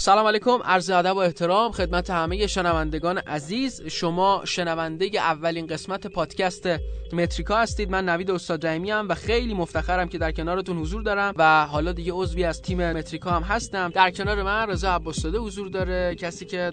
سلام علیکم عرض ادب و احترام خدمت همه شنوندگان عزیز. شما شنونده اولین قسمت پادکست متریکا هستید. من نوید استاد رحیمی و خیلی مفتخرم که در کنارتون حضور دارم و حالا دیگه عضوی از تیم متریکا هم هستم. در کنار من رضا عباسزاده حضور داره کسی که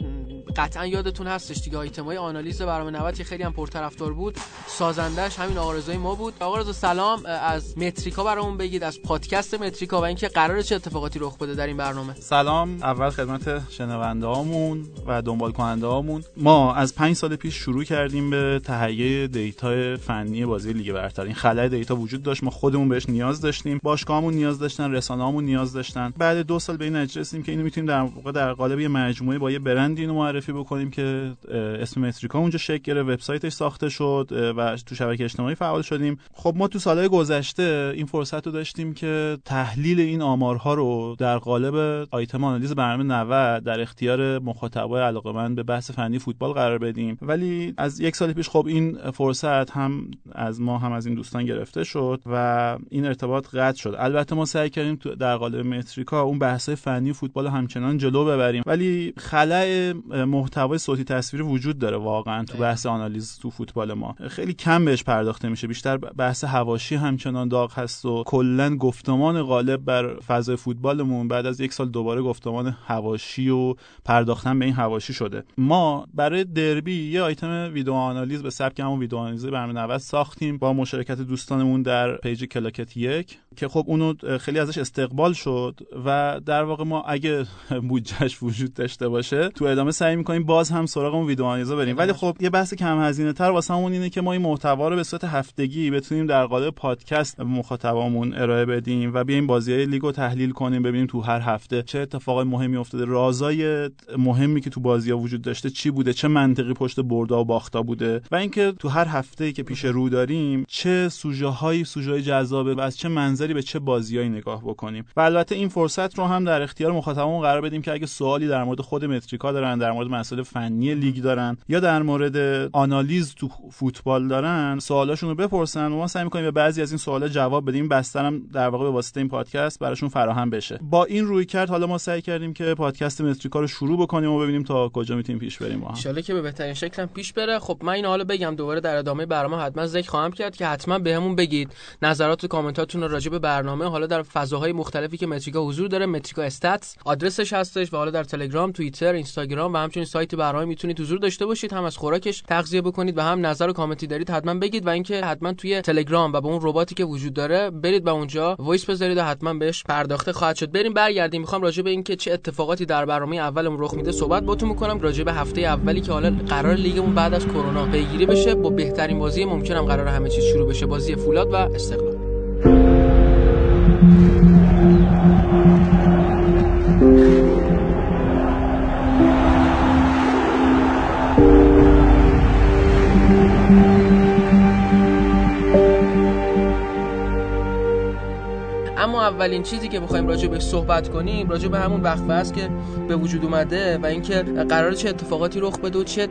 قطعا یادتون هستش دیگه های آنالیز برنامه 90 خیلی هم پرطرفدار بود. سازندش همین آقا ما بود. آقا سلام. از متریکا برامون بگید از پادکست متریکا و اینکه قرار چه اتفاقاتی رخ بده در این برنامه. سلام. اول خدمت شنونده هامون و دنبال کننده هامون ما از پنج سال پیش شروع کردیم به تهیه data فنی بازی لیگ برتر. این خلأ data وجود داشت. ما خودمون بهش نیاز داشتیم. باشگاهمون نیاز داشتن رسانه‌هامون نیاز داشتن. بعد دو سال به این نتیجه که اینو می‌تونیم در واقع در قالب یه مجموعه با یه برند اینو معرفی بکنیم که اسم متریکا اونجا شکل گرفت وبسایتش ساخته شد و تو شبکه اجتماعی فعال شدیم. خب ما تو سالهای گذشته این فرصت رو داشتیم که تحلیل این آمارها رو در قالب آیتم آنالیز برنامه 90 در اختیار مخاطبای علاقه‌مند به بحث فنی فوتبال قرار بدیم. ولی از یک سال پیش خب این فرصت هم از ما هم از این دوستان گرفته شد و این ارتباط قطع شد. البته ما سعی کردیم در قالب متریکا اون بحث فنی فوتبال همچنان جلو ببریم. ولی خلأ محتوای صوتی تصویری وجود داره واقعا تو بحث آنالیز تو فوتبال ما. خیلی کم بهش پرداخته میشه. بیشتر بحث حواشی همچنان داغ هست و کلا گفتمان غالب بر فضای فوتبالمون بعد از یک سال دوباره گفتمان حواشی و پرداختن به این حواشی شده. ما برای دربی یه آیتم ویدیو آنالیز به سبک همون ویدیو آنالیز برنامه 90 ساختیم با مشارکت دوستانمون در page کلاکت یک که خب اونو خیلی ازش استقبال شد و در واقع ما اگه بودجهش وجود داشته باشه تو ادامه سعی می‌کنیم باز هم سراغ اون ویدیو آنالیزا بریم. ولی خب یه بحث کم هزینه تر واسه همون اینه که ما این محتوا رو به صورت هفتگی بتونیم در قالب پادکست به مخاطبامون ارائه بدیم و بیایم بازی لیگو تحلیل کنیم ببینیم تو هر هفته چه اتفاقای مهمی افتاده رازای مهمی که تو بازی ها وجود داشته چی بوده چه منطقی پشت بردا و باختا بوده و اینکه تو هر هفته که پیش رو داریم چه سوژه هایی سوژه های جذابه و از چه منظری به چه بازیایی نگاه بکنیم. و البته این فرصت رو هم در اختیار مخاطبمون قرار بدیم که اگه سوالی در مورد خود متریکا دارن در مورد مسائل فنی لیگ دارن یا در مورد آنالیز تو فوتبال دارن سوالاشون رو بپرسن و ما سعی می‌کنیم به بعضی از این سوالا جواب بدیم. بسترم در واقع به واسطه این پادکست براشون فراهم بشه. با این رویکرد حالا ما سعی کردیم که پادکست متریکا رو شروع بکنیم و ببینیم تا کجا می‌تونیم پیش بریم ان که به بهترین شکل پیش بره. خب من این حالا بگم دوباره در ادامه برنامه حتما ذکر خواهم کرد که حتما بهمون بگید نظرات و کامنتاتون راجع به برنامه. حالا در فضاهای مختلفی که متریکا حضور داره متریکا استاتس آدرسش هستش و حالا در تلگرام توییتر اینستاگرام و همچنین سایت برنامه می‌تونید حضور داشته باشید هم از خوراکش تغذیه بکنید و هم نظر و کامنتی دارید حتما بگید و اینکه حتما توی تلگرام و به اون رباتی که وجود داره برید به اونجا voice بذارید و حتما بهش پرداخته خواهد شد. بریم برگردیم. می‌خوام راجع به اینکه چه اتفاقاتی در برنامه اولمون رخ میده صحبت باتون می‌کنم. راجع به هفته اولی که حالا قرار لیگمون بعد از کرونا پیگیری بشه با بهترین بازی ممکنم قرار همه چیز شروع بشه. بازی فولاد و استقلال. اولین چیزی که بخوایم راجع به صحبت کنیم راجع به همون وقفه است که به وجود اومده و اینکه قرار چه اتفاقاتی رخ بده و چه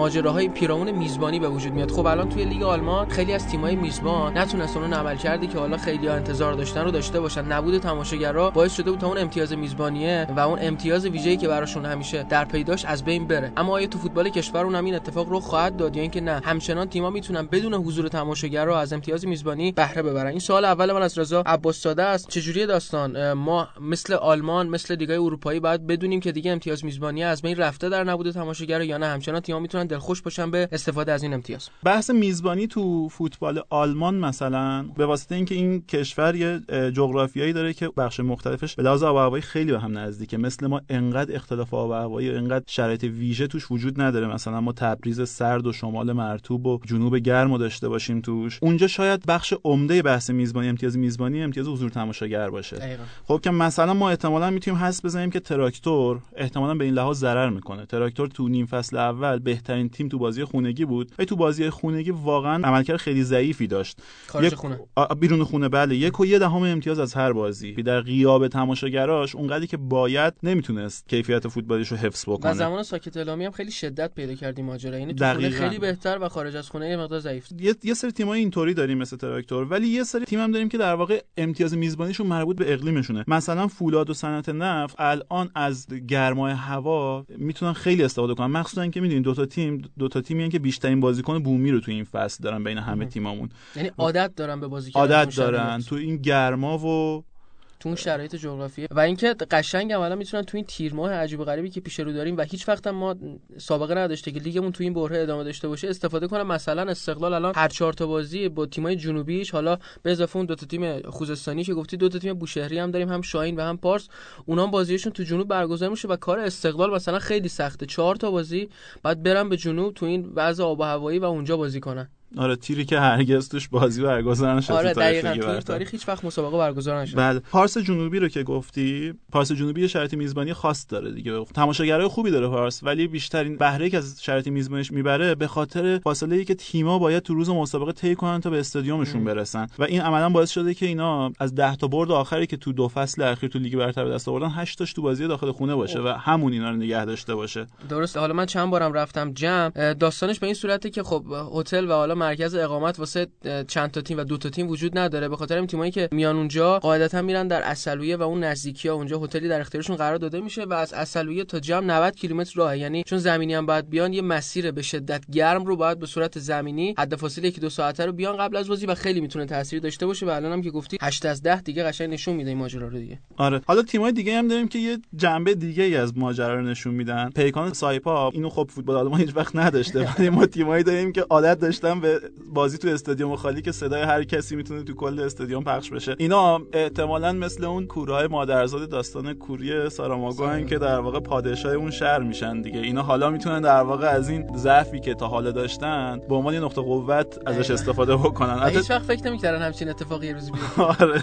ماجراهای پیرامون میزبانی به وجود میاد. خب الان توی لیگ آلمان خیلی از تیم‌های میزبان نتونستن اون عمل کردی که حالا خیلی ها انتظار داشتن رو داشته باشن. نبود تماشاگرا باعث شده بود تا اون امتیاز میزبانیه و اون امتیاز ویژه‌ای که براشون همیشه در پیداش از بین بره. اما آیا تو فوتبال کشور اون این اتفاق رو خواهد داد یا اینکه نه؟ همچنان تیم‌ها می‌تونن بدون حضور تماشاگرا از امتیاز میزبانی بهره ببرن. این سوال اول من از رضا عباس ساده است. چجوری داستان؟ ما مثل آلمان مثل لیگ‌های اروپایی باید بدونیم که دیگه امتیاز میزبانی از بین رفته در نبود تماشاگرا یا نه. همچنان تیم‌ها می‌تونن دلخوش باشن به استفاده از این امتیاز. بحث میزبانی تو فوتبال آلمان مثلا به واسطه اینکه این کشور یه جغرافیایی داره که بخش مختلفش به لحاظ آب و هوایی خیلی به هم نزدیکه. مثل ما انقدر اختلاف آب و هوایی انقدر شرایط ویژه توش وجود نداره. مثلا ما تبریز سرد و شمال مرطوب و جنوب گرم داشته باشیم توش. اونجا شاید بخش عمده بحث میزبانی امتیاز میزبانی امتیاز حضور تماشاگر باشه. دقیقا. خب که مثلا ما احتمالا می‌تونیم حس بزنیم که تراکتور احتمالا به این لحاظ ضرر می‌کنه. تراکتور تو نیم فصل اول بهتر بهترین تیم تو بازی خونگی بود. و تو بازی خونگی واقعا عملکرد خیلی ضعیفی داشت. خارج خونه. بیرون خونه بله. یک و یه دهم امتیاز از هر بازی. در غیاب تماشاگراش اونقدری که باید نمی‌تونست کیفیت فوتبالیش رو حفظ بکنه. و زمان ساکت الامی هم خیلی شدت پیدا کردیم ماجرا. یعنی تو خونه خیلی بهتر و خارج از خونه یه مقدار ضعیف. یه, یه سری تیمای اینطوری داریم مثل تراکتور. ولی یه سری تیم هم داریم که در واقع امتیاز میزبانیشون مربوط به اقلیمشونه مثلا فولاد و صنعت نفت الان از گرمای هوا می‌تونن خیلی استفاده کنن. مخصوصا که می‌دونین دو تا تیم دو تا تیمی که بیشترین بازیکن بومی رو تو این فصل دارن بین همه تیمامون. یعنی عادت دارن به بازی کردن عادت دارن. تو این گرما و تو اون شرایط جغرافیایی و اینکه قشنگ عملا می‌تونن تو این تیر ماه عجیب و غریبی که پیش رو داریم و هیچ وقت ما سابقه نداشته که لیگمون تو این بره ادامه داشته باشه استفاده کنه مثلا استقلال الان هر چهار تا بازی با تیمای جنوبیش حالا به اضافه اون دو تا تیم خوزستانی که گفتی دو تا تیم بوشهری هم داریم هم شاهین و هم پارس. اونها بازیشون تو جنوب برگزار میشه و کار استقلال مثلا خیلی سخته. چهار تا بازی بعد برن به جنوب تو این وضع آب و هوایی و اونجا بازی کنن. آره تیری که هرگز توش بازی برگزار نشد آره دقیقاً. تو تاریخ هیچ وقت مسابقه برگزار نشد بعد پارس جنوبی رو که گفتی پارس جنوبی شرایط میزبانی خاص داره دیگه. تماشاگرای خوبی داره پارس ولی بیشترین بهره که از شرایط میزبانیش می‌بره به خاطر فاصله ای که تیما باید تو روز مسابقه طی کنن تا به استادیومشون برسن. و این عملا باعث شده که اینا از 10 تا برد آخری که تو دو فصل اخیر تو لیگ برتر به دست آوردن 8 تاش تو بازی داخل خونه باشه و همون اینا رو نگه داشته باشه. درست حالا من چند بارم رفتم جمع. داستانش به این صورته که خب هتل و حالا مرکز اقامت واسه چند تا تیم و دو تا تیم وجود نداره. به خاطر این تیمایی که میان اونجا قاعدتا میرن در اصلویه و اون نزدیکی ها اونجا هتلی در اختیارشون قرار داده میشه و از اصلویه تا جام 90 کیلومتر راه یعنی چون زمینی هم باید بیان یه مسیر به شدت گرم رو باید به صورت زمینی حد فاصله یکی دو ساعته رو بیان قبل از بازی و خیلی می‌تونه تاثیر داشته باشه. و الان هم که گفتی 8 از 10 دیگه قشنگ نشون میده این ماجرا رو دیگه. آره. حالا تیمای دیگه هم داریم که یه جنبه دیگه ای از ماجرا رو نشون میدن. پیکان سایپا اینو خب فوتبال آدم هیچ وقت نداشته. ولی ما تیمایی داریم که عادت داشتن به بازی تو استادیوم خالی که صدای هر کسی می‌تونه تو کل استادیوم پخش بشه. اینا احتمالا مثل اون کورهای مادرزاد داستان کوری ساراماگو که در واقع پادشاه اون شهر میشن دیگه. اینا حالا می‌تونن در واقع از این ضعفی که تا حالا داشتن به عنوان یه نقطه قوت ازش استفاده بکنن. هیچ وقت فکر نمی‌کردن همچین اتفاقی یه روزی بیفته. آره.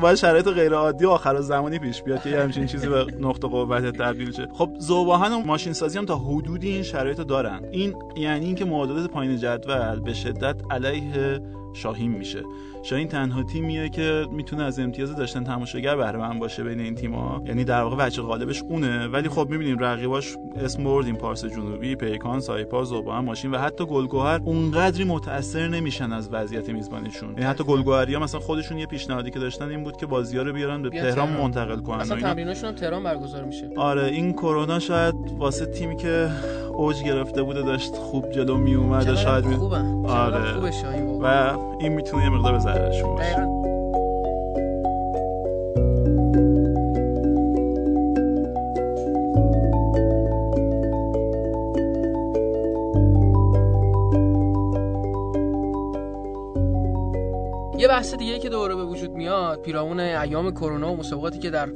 باید شرایط غیر عادی آخر زمانی پیش بیاد که همچین چیزی به نقطه قوت تبدیل شه. خب زوباهن و ماشین سازی هم تا حدودی این شرایط دارن. این یعنی اینکه معادلات پایین جدول به شدت علیه شاهین میشه. شاهین تنها تیمیه که می‌تونه از امتیاز داشتن تماشاگر بهره من باشه بین این تیم‌ها. یعنی در واقع وجه غالبش اونه. ولی خب می‌بینیم رقیباش اسم بردیم. پارس جنوبی پیکان سایپا زوبا ماشین و حتی گلگوهر اونقدری متاثر نمیشن از وضعیت میزبانیشون. یعنی حتی گلگوهریا مثلا خودشون یه پیشنهادی که داشتن این بود که بازی‌ها رو بیارن به تهران منتقل کنن اصلا تمریناشون هم تهران برگزار میشه. آره این کرونا شاید واسه تیمی که اوج گرفته بوده داشت خوب جلو می اومد شاید می... آره. خوبه و این می‌تونه یه مقدار به ضررشون باشه. بحث دیگه که دوره به وجود میاد پیرامون ایام کرونا و مسابقاتی که در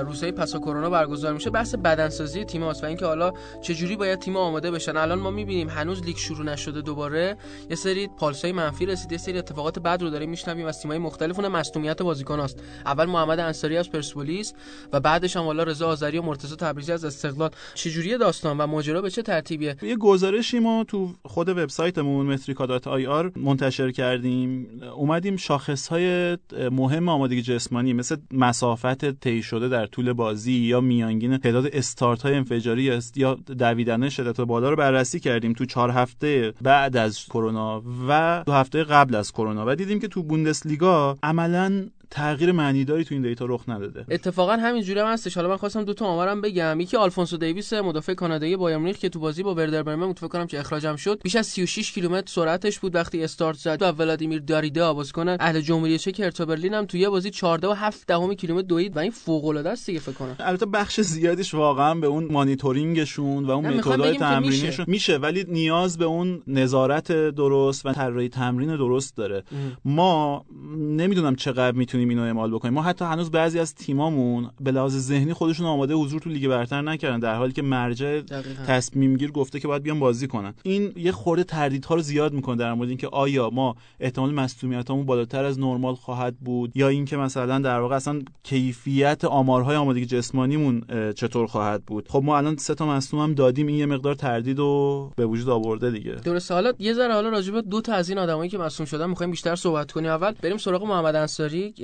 روزهای پسا کرونا برگزار میشه بحث بدنسازی تیم هاست و اینکه حالا چجوری باید تیم آماده بشن. الان ما می‌بینیم هنوز لیگ شروع نشده دوباره. یه سری پالسای منفی رسید یه سری اتفاقات بد رو داریم میشنویم از تیم‌های مختلف اون مصونیت بازیکناست اول محمد انصاری از پرسپولیس و بعدش هم حالا رضا آذری و مرتضی تبریزی از استقلال. چجوری داستان و ماجرا به چه ترتیبیه؟ یه گزارشی ما تو خود وبسایتمون متریکا آی آر منتشر کردیم. اومدیم شاخصهای مهم آمادگی جسمانی مثل مسافت طی شده در طول بازی یا میانگین تعداد استارت های انفجاری یا دویدن شدت بالا رو بررسی کردیم تو چهار هفته بعد از کرونا و دو هفته قبل از کرونا. و دیدیم که تو بوندسلیگا عملا تغییر معنیداری تو این دیتا رخ نداده. اتفاقا همین جوری هم هستش. حالا من خواستم دو تا آمارم بگم. یکی آلفونسو دیویس مدافع کانادایی بایر مونیخ که تو بازی با وردر برمن متفکر کنم که اخراجم شد. بیش از 36 کیلومتر سرعتش بود. وقتی استارت زد و ولادیمیر داریدا بازیکن اهل جمهوری چک هرتا برلین هم تو یه بازی 14 و 7 دهم کیلومتر دوید و این فوق العاده است دیگه فکر کنم. البته بخش زیادیش واقعا به اون مانیتورینگشون و اون متدای تمرینیشون میشه. ولی نیاز به اون نظارت درست و طراحی تمرین درست داره. ام. ما نمی‌دونم چقدر می‌تونیم بتونیم اینو اعمال بکنیم. ما حتی هنوز بعضی از تیمامون به لحاظ ذهنی خودشون آماده حضور تو لیگ برتر نکردن در حالی که مرجع تصمیم گیر گفته که باید بیان بازی کنن. این یه خورده تردیدها رو زیاد می‌کنه در مورد اینکه آیا ما احتمال مصونیتامون بالاتر از نرمال خواهد بود یا اینکه مثلا در واقع اصلا کیفیت آمارهای آمادگی جسمانیمون چطور خواهد بود. خب ما الان سه تا مصدوم هم دادیم این یه مقدار تردید رو به وجود آورده دیگه. درست حالا یه ذره حالا راجع دو تا از این آدمایی که مصدوم شدن می‌خوایم بیشتر صحبت کنیم. اول بریم سراغ محمد انصاری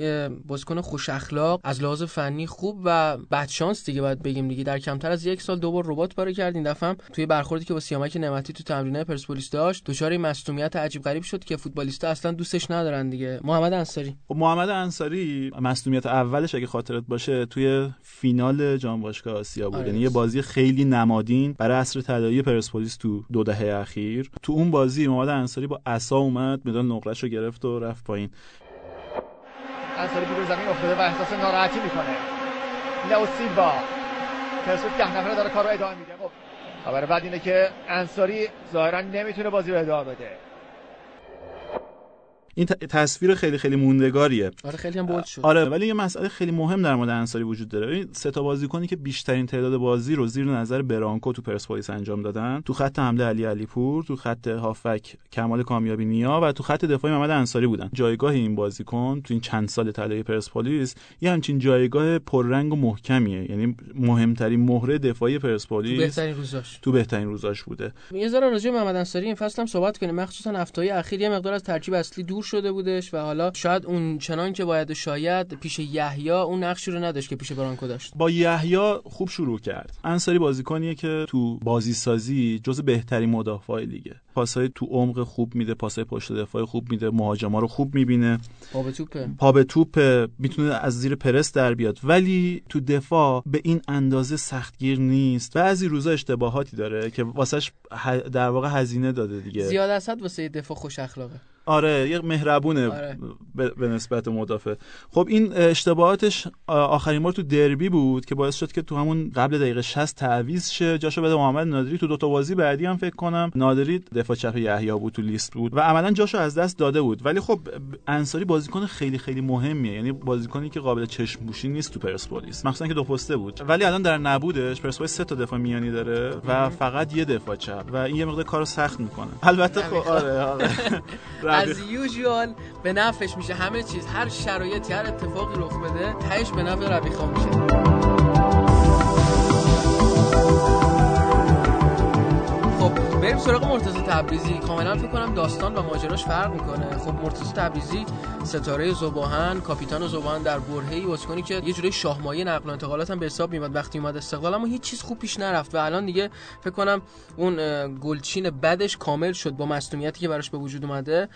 بازیکن خوش اخلاق از لحاظ فنی خوب و بعد شانس دیگه باید بگیم دیگه. در کمتر از یک سال دو بار ربات پاره کرد. این دفعه توی برخوردی که با سیامک نعمتی تو تمرینای پرسپولیس داشت دچار مصونیت عجیب غریب شد که فوتبالیست‌ها اصلا دوستش ندارن دیگه. محمد انصاری. خب محمد انصاری مصونیت اولش اگه خاطرت باشه توی فینال جام باشگاه آسیا بود. آره. یعنی یه بازی خیلی نمادین برای عصر طلایی پرسپولیس تو دو دهه اخیر. تو اون بازی محمد انصاری با عصا اومد مدال نقرهشو گرفت و رفت پایین. انصاری دور زمین افتاده و احساس ناراحتی می‌کنه. لئو سیلوا پرسپولیس ده نفره داره کار رو ادامه میده. خب خبر بعد اینه که انصاری ظاهرا نمی‌تونه بازی رو ادامه بده. این تصویر خیلی خیلی موندگاریه. آره خیلی هم بولد شد. آره ولی یه مسئله خیلی مهم در مورد انصاری وجود داره. این سه تا بازیکنی که بیشترین تعداد بازی رو زیر نظر برانکو تو پرسپولیس انجام دادن. تو خط حمله علی علیپور تو خط هافک کمال کامیابی نیا و تو خط دفاعی محمد انصاری بودن. جایگاه این بازیکن تو این چند سال طلایی پرسپولیس یه همچین جایگاه پررنگ و محکمیه. یعنی مهمترین مهره دفاعی پرسپولیس تو بهترین روزاش. تو بهترین روزاش بوده. یه ذره راجع محمد انصاری این فصل هم صحبت کنیم. مخصوصا هفته‌های اخیر یه مقدار از ترکیب اصلی دور شده بودش و حالا شاید اون چنان که باید شاید پیش یحیی اون نقشی رو نداشت که پیش برانکو داشت. با یحیی خوب شروع کرد. انصاری بازیکنیه که تو بازی سازی جز بهترین مدافعای لیگه. پاسای تو عمق خوب میده پاسای پشت دفاع خوب میده مهاجما رو خوب می‌بینه. پا به توپه پا به توپ می‌تونه از زیر پرس در بیاد. ولی تو دفاع به این اندازه سختگیر نیست. بعضی روزا اشتباهاتی داره که واسش در واقع هزینه داده دیگه. زیاد اسد واسه دفاع خوش اخلاقه. آره یه مهربونه آره. به نسبت مدافع. خب این اشتباهاتش آخرین بار تو دربی بود که باعث شد که تو همون قبل دقیقه 60 تعویض شه. جاشو بده محمد نادری. تو دوتا بازی بعدی هم فکر کنم نادری دفاع چپ یحیی بود تو لیست بود و عملا جاشو از دست داده بود. ولی خب انصاری بازیکن خیلی خیلی مهمیه. یعنی بازیکنی که قابل چشم پوشی نیست تو پرسپولیس. مخصوصا که دو پسته بود. ولی الان در نبودش. پرسپولیس سه تا دفاع میانی داره و فقط یه دفاع چپ. و این یه مقدار کارو سخت می‌کنه. البته خب آره آره. از یوزوال به نفعش میشه همه چیز هر شرایطی هر اتفاقی رخ بده تهش به نفع ربیخا میشه بریم سراغ مرتضی تبریزی. کاملا فکر کنم داستان و ماجراش فرق می‌کنه. خب مرتضی تبریزی ستاره زباهن کاپیتان زباهن در برهه‌ای واسه که یه جوری شاهمایه نقل و انتقالات هم به حساب میاد وقتی اومد استقلال اما هیچ چیز خوب پیش نرفت و الان دیگه فکر کنم اون گلچین بدش کامل شد با مصونیتی که براش به وجود اومده.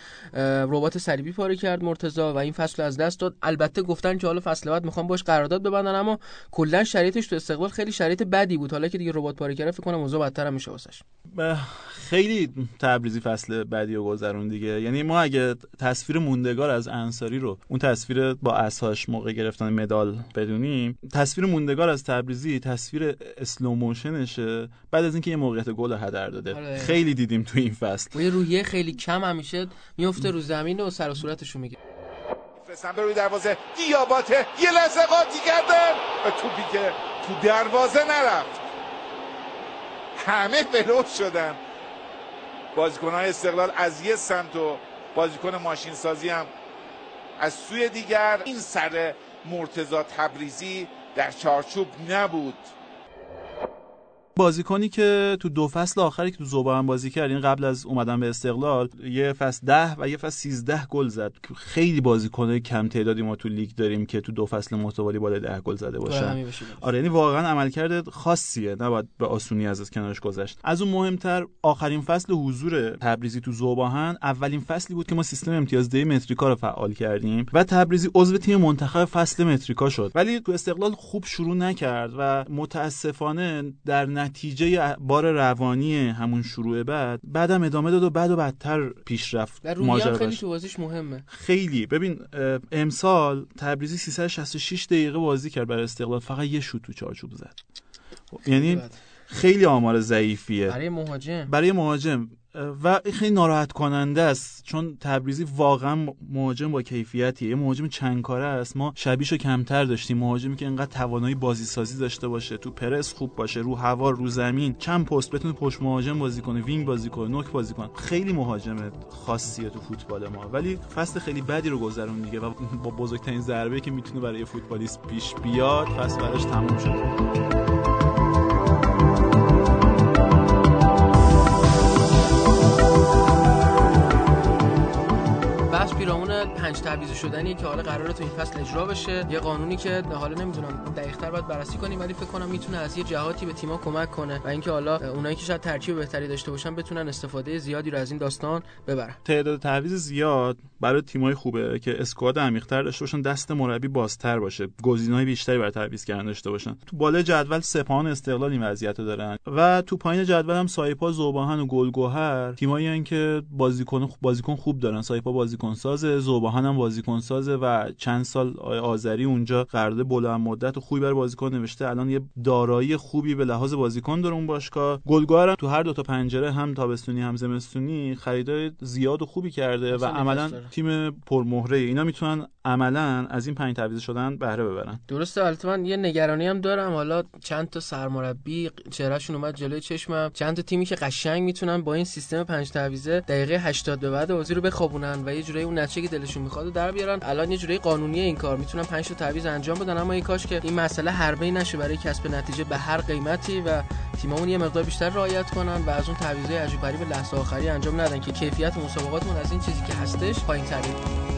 ربات صلیبی پاره کرد مرتضی و این فصل از دست داد. البته گفتن که حالا فصل بعد می‌خوام باش قرارداد ببندن اما کلا شرایطش تو استقلال خیلی شرایط بدی بود. حالا که دیگه ربات پاره کرده فکر کنم اوضاع بدتر میشه واسش. خیلی تبریزی فصل بعدی و گذرون دیگه. یعنی ما اگه تصویر موندگار از انصاری رو اون تصویر با اساش موقع گرفتن مدال بدونیم تصویر موندگار از تبریزی تصویر اسلو موشنشه بعد از اینکه یه موقعیت گل هدر داده. آره. خیلی دیدیم تو این فصل. یه روحیه خیلی کم همیشه میفته رو زمین و سر و صورتشو می‌گیره فرستن به روی دروازه دیاباته یه لحظه قاطی کردن و توپی که تو دروازه نرفت. همه بلوت شدن. بازیکن های استقلال از یه سمت و بازیکن ماشین سازی هم از سوی دیگر. این سر مرتزا تبریزی در چارچوب نبود. بازیکنی که تو دو فصل آخری که تو زوبان بازی کرد این قبل از اومدن به استقلال یه فصل ده و یه فصل 13 گل زد. خیلی بازیکنای کم تعدادی ما تو لیگ داریم که تو دو فصل متوالی بالای 10 گل زده باشن. آره یعنی واقعا عملکرد خاصیه نباید به آسونی از کنارش گذشت. از اون مهمتر آخرین فصل حضور تبریزی تو زوباهن. اولین فصلی بود که ما سیستم امتیازدهی متریکا رو فعال کردیم و تبریزی عضو تیم منتخب فصل متریکا شد. ولی تو استقلال خوب شروع نکرد و متاسفانه در نتیجه بار روانی همون شروع بعد بعدم ادامه داد و بعد و بدتر پیش رفت ماجرا خیلی تو بازیش مهمه. خیلی. ببین امسال تبریزی 366 دقیقه بازی کرد برای استقلال. فقط یه شوت تو چارچوب زد. یعنی خیلی آمار ضعیفیه. برای مهاجم. برای مهاجم. و خیلی ناراحت کننده است چون تبریزی واقعا مهاجم با کیفیتیه. یه مهاجم چند کاره است. ما شبیشو کمتر داشتیم. مهاجمی که انقدر توانایی بازی سازی داشته باشه تو پرس خوب باشه رو هوا رو زمین چند پست بتونه پشت مهاجم بازی کنه وینگ بازی کنه نوک بازی کنه. خیلی مهاجم خاصیه تو فوتبال ما. ولی فصل خیلی بدی رو گذرون دیگه و با بزرگترین ضربه که می‌تونه برای فوتبالیست پیش بیاد فصل براش تموم شد. پنج تعویض شدنی که حالا قراره تو این فصل اجرا بشه. یه قانونی که حالا نمی‌دونم دقیق‌تر باید بررسی کنیم ولی فکر کنم می‌تونه از یه جهاتی به تیم‌ها کمک کنه و اینکه حالا اونایی که شاید ترکیب بهتری داشته باشن بتونن استفاده زیادی رو از این داستان ببرن. تعداد تعویض زیاد برای تیم‌های خوبه که اسکواد عمیق‌تر داشته باشن دست مربی بازتر باشه گزینه‌های بیشتری برای تعویض کردن داشته باشن. تو بالای جدول سپاهان استقلال این وضعیت دارن و تو پایین جدول هم سایپا زوباهن و گلگهر تیمایی که بازیکن بازیکن خوب دارن. سایپا بازیکن سازه. زوباهن هم بازیکن سازه و چند سال آذری اونجا قرارداد بلند مدت و خوبی برای بازیکن نوشته. الان یه دارایی خوبی به لحاظ بازیکن داره اون باشگاه. گلگهر تو هر دو تا پنجره هم تابستونی هم زمستونی خریدای زیاد و خوبی کرده و عملا تیم پرمهره. اینا می‌تونن عملا از این پنج تعویض شدن بهره ببرن. درسته البته من یه نگرانی هم دارم. حالا چند تا سرمربی چهرهشون اومد جلوی چشمم. چند تا تیمی که قشنگ می‌تونن با این سیستم پنج تعویضه دقیقه 80 به بعد بازی رو بخوابونن و یه جوری اون نتیجه که دلشون می‌خواد در بیارن. الان یه جوری قانونی این کار. می‌تونن 5 تا تعویض انجام بدن اما این کاش که این مسئله حربه‌ای نشه برای کسب نتیجه به هر قیمتی و تیممون یه مقدار بیشتر رعایت کنن و از اون تعویضای عجیب غریب لحظه آخری انجام ندن که کیفیت مسابقاتمون از این چیزی که هستش پایین‌تره.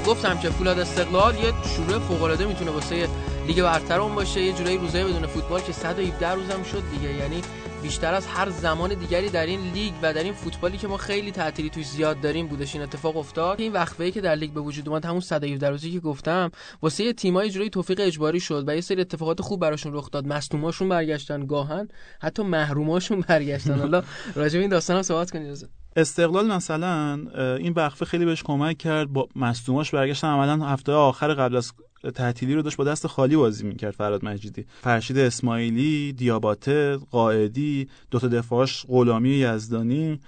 گفتم که فولاد استقلال یه شروع فوق العاده می‌تونه واسه لیگ برتر اون باشه. یه جورایی روزای بدون فوتبال که 117 روزم شد دیگه. یعنی بیشتر از هر زمان دیگری در این لیگ و در این فوتبالی که ما خیلی تعطیلی توش زیاد داریم بودش این اتفاق افتاد. این وقفه که در لیگ به وجود اومد همون 117 روزی که گفتم واسه تیمای جوری توفیق اجباری شد و یه سری اتفاقات خوب براشون رخ داد. مصدوماشون برگشتن گاهن حتی محروماشون برگشتن. حالا راجع به این داستان هم صحبت کنید استقلال مثلا این وقفه خیلی بهش کمک کرد با مصدوماش برگشتن عملا هفته آخر قبل از تعطیلی رو داشت با دست خالی بازی می‌کرد فراد مجیدی. فرشید اسماعیلی دیاباته قائدی دوتا دفاعش غلامی یزدانی